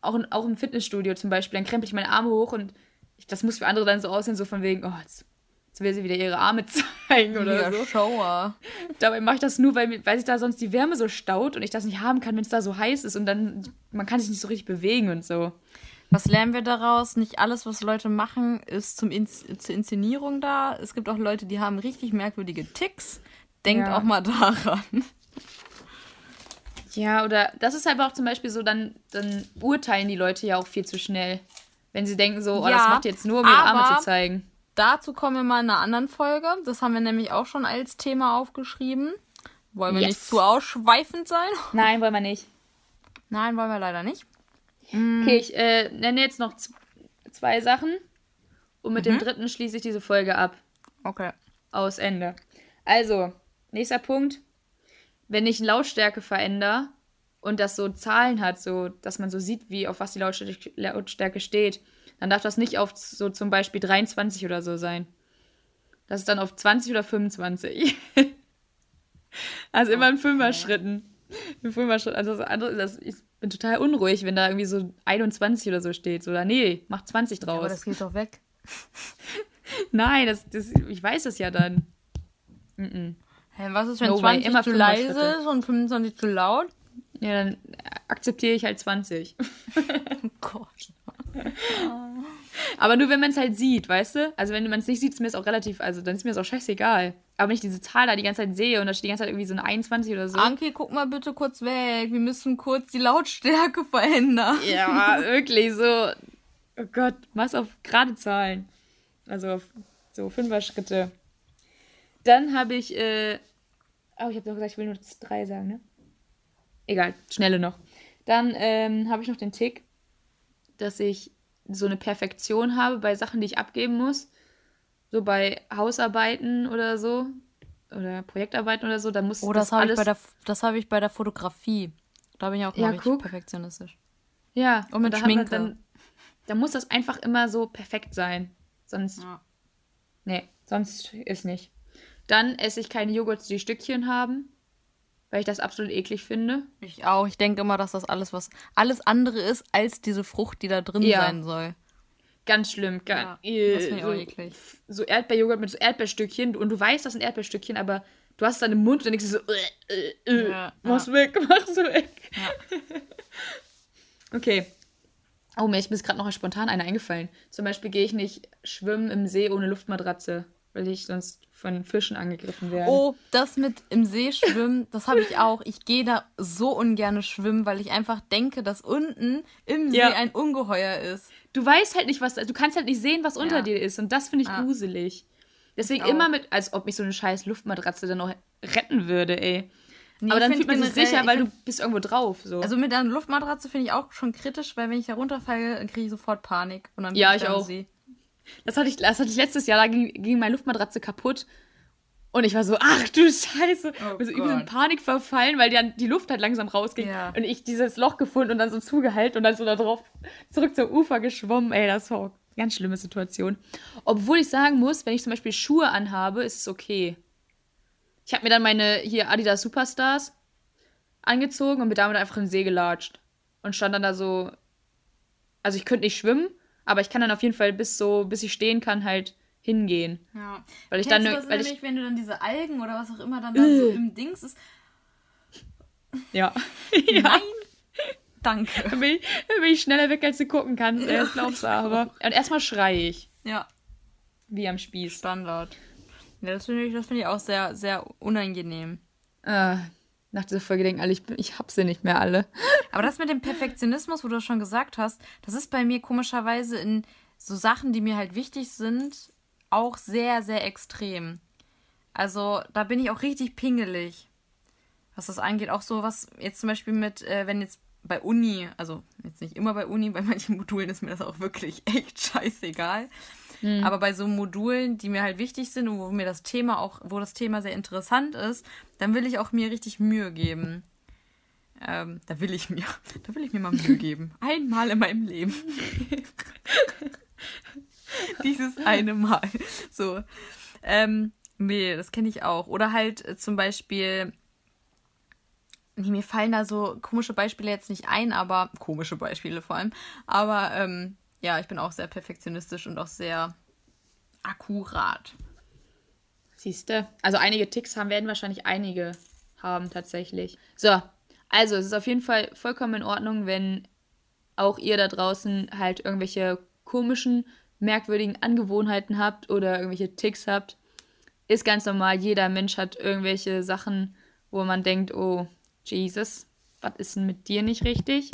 Auch, in, auch im Fitnessstudio zum Beispiel, dann krempel ich meine Arme hoch und ich, das muss für andere dann so aussehen, so von wegen, oh, jetzt, jetzt will sie wieder ihre Arme (laughs) zeigen oder Ja, so. Shower. Dabei mache ich das nur, weil, weil sich da sonst die Wärme so staut und ich das nicht haben kann, wenn es da so heiß ist und dann, man kann sich nicht so richtig bewegen und so. Was lernen wir daraus? Nicht alles, was Leute machen, ist zum Ins zur Inszenierung da. Es gibt auch Leute, die haben richtig merkwürdige Ticks. Denkt Ja. auch mal daran. Ja, oder das ist halt auch zum Beispiel so, dann, dann urteilen die Leute ja auch viel zu schnell. Wenn sie denken so, oh, das Ja, macht jetzt nur, um ihre Arme aber- zu zeigen. Dazu kommen wir mal in einer anderen Folge. Das haben wir nämlich auch schon als Thema aufgeschrieben. Wollen wir Yes. nicht zu ausschweifend sein? (laughs) Nein, wollen wir nicht. Nein, wollen wir leider nicht. Okay, ich äh, nenne jetzt noch zwei Sachen und mit dem dritten schließe ich diese Folge ab. Okay. Aus Ende. Also, nächster Punkt. Wenn ich Lautstärke verändere und das so Zahlen hat, so dass man so sieht, wie auf was die Lautstärke, Lautstärke steht, dann darf das nicht auf so zum Beispiel 23 oder so sein. Das ist dann auf 20 oder 25. (laughs) also immer in Fünfer-Schritten. In Fünfer-Schritten. Also das andere, das, ich bin total unruhig, wenn da irgendwie so 21 oder so steht. Oder nee, mach 20 draus. Aber das geht doch weg. (laughs) Nein, das, das, ich weiß es ja dann. Mm-mm. Hä, was ist, wenn No way, 20 immer zu leise ist und 25 zu laut? Ja, dann akzeptiere ich halt 20. (laughs) Oh Gott. Aber nur wenn man es halt sieht, weißt du? Also wenn man es nicht sieht, ist mir das auch relativ, also dann ist mir das auch scheißegal. Aber wenn ich diese Zahl da die ganze Zeit sehe und da steht die ganze Zeit irgendwie so eine 21 oder so. Anki, guck mal bitte kurz weg. Wir müssen kurz die Lautstärke (laughs) verändern. Ja, wirklich so. Oh Gott, was auf gerade Zahlen. Also auf so Fünfer-Schritte. Dann habe ich, äh, oh, ich habe doch gesagt, ich will nur drei sagen, ne? Egal, schnelle noch. Dann ähm, habe ich noch den Tick, dass ich so eine Perfektion habe bei Sachen, die ich abgeben muss. So bei Hausarbeiten oder so. Oder Projektarbeiten oder so. Da muss Oh, das, das habe ich, alles. bei der- das habe ich bei der Fotografie. Da bin ich auch Ja, mal richtig guck. perfektionistisch. Ja, Und mit da hat man Schminke. Dann, da muss das einfach immer so perfekt sein. Sonst, Ja. nee, sonst ist nicht. Dann esse ich keine Joghurts, die Stückchen haben, weil ich das absolut eklig finde. Ich auch. Ich denke immer, dass das alles was alles andere ist als diese Frucht, die da drin Ja. sein soll. Ganz schlimm. Ja, äh, das finde ich auch so, eklig. so Erdbeerjoghurt mit so Erdbeerstückchen und du weißt, das sind Erdbeerstückchen, aber du hast es dann im Mund und dann denkst du so, äh, äh, äh, Ja, mach's ja. weg, mach's weg. (laughs) (laughs) okay. Oh, mir ist mir gerade noch spontan eine eingefallen. Zum Beispiel gehe ich nicht schwimmen im See ohne Luftmatratze, weil ich sonst von Fischen angegriffen werde. Oh, das mit im See schwimmen, das habe ich auch. Ich gehe da so ungern schwimmen, weil ich einfach denke, dass unten im See Ja. ein Ungeheuer ist. Du weißt halt nicht, was, du kannst halt nicht sehen, was unter Ja. dir ist und das finde ich Ja. gruselig. Deswegen Ich immer mit, als ob mich so eine scheiß Luftmatratze dann noch retten würde, ey. Nee, Aber ich dann fühlt man sich sicher, ich weil find- du bist irgendwo drauf. So. Also mit einer Luftmatratze finde ich auch schon kritisch, weil wenn ich da runterfalle, dann kriege ich sofort Panik. Und dann Ja, ich im auch. See. Das, hatte ich, das hatte ich letztes Jahr, da ging, ging meine Luftmatratze kaputt. Und ich war so, ach du Scheiße. Oh bin so übel in. Panik verfallen, weil dann die Luft halt langsam rausging. Ja. Und ich dieses Loch gefunden und dann so zugehalten und dann so da drauf zurück zum Ufer geschwommen. Ey, das war eine ganz schlimme Situation. Obwohl ich sagen muss, wenn ich zum Beispiel Schuhe anhabe, ist es okay. Ich habe mir dann meine hier Adidas Superstars angezogen und bin damit einfach in den See gelatscht. Und stand dann da so. Also ich könnte nicht schwimmen, aber ich kann dann auf jeden Fall bis so, bis ich stehen kann, halt hingehen. Ja. Weil ich Kennst dann, du das weil ich, nämlich, wenn du dann diese Algen oder was auch immer dann da so Äh. im Dings ist? ja. (laughs) Nein. Danke. Dann bin, ich, dann bin ich schneller weg, als du gucken kannst. ey, Das glaubst du aber. Und erstmal schreie ich, Ja, wie am Spieß. Standard. Ja, das finde ich, das finde ich auch sehr, sehr unangenehm. Äh, nach dieser Folge denken alle, ich, bin- ich hab sie nicht mehr alle. Aber das mit dem Perfektionismus, wo du schon gesagt hast, das ist bei mir komischerweise in so Sachen, die mir halt wichtig sind, auch sehr, sehr extrem. Also da bin ich auch richtig pingelig, was das angeht. Auch so was jetzt zum Beispiel mit, äh, wenn jetzt bei Uni, also jetzt nicht immer bei Uni, bei manchen Modulen ist mir das auch wirklich (laughs) echt scheißegal. Mhm. Aber bei so Modulen, die mir halt wichtig sind und wo mir das Thema auch, wo das Thema sehr interessant ist, dann will ich auch mir richtig Mühe geben. Ähm, da will ich mir, (laughs) da will ich mir mal Mühe geben. Einmal in meinem Leben. (laughs) Dieses eine Mal. So. Ähm, nee, das kenne ich auch. Oder halt äh, zum Beispiel, nee, mir fallen da so komische Beispiele jetzt nicht ein, aber komische Beispiele vor allem. Aber ähm, ja, ich bin auch sehr perfektionistisch und auch sehr akkurat. Siehst du? Also einige Ticks haben, werden wahrscheinlich einige haben tatsächlich. So, also es ist auf jeden Fall vollkommen in Ordnung, wenn auch ihr da draußen halt irgendwelche komischen, merkwürdigen Angewohnheiten habt oder irgendwelche Ticks habt. Ist ganz normal. Jeder Mensch hat irgendwelche Sachen, wo man denkt, oh, Jesus, was ist denn mit dir nicht richtig?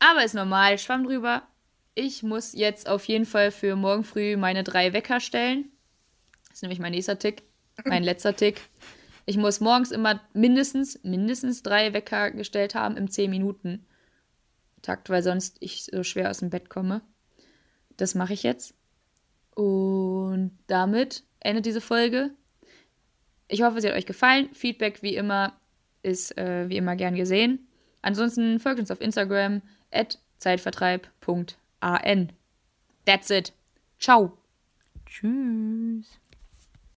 Aber ist normal, schwamm drüber. Ich muss jetzt auf jeden Fall für morgen früh meine drei Wecker stellen. Das ist nämlich mein nächster Tick, mein (laughs) letzter Tick. Ich muss morgens immer mindestens, mindestens drei Wecker gestellt haben im 10 Minuten Takt, weil sonst ich so schwer aus dem Bett komme. Das mache ich jetzt. Und damit endet diese Folge. Ich hoffe, sie hat euch gefallen. Feedback wie immer ist äh, wie immer gern gesehen. Ansonsten folgt uns auf Instagram at zeitvertreib.an. That's it. Ciao. Tschüss.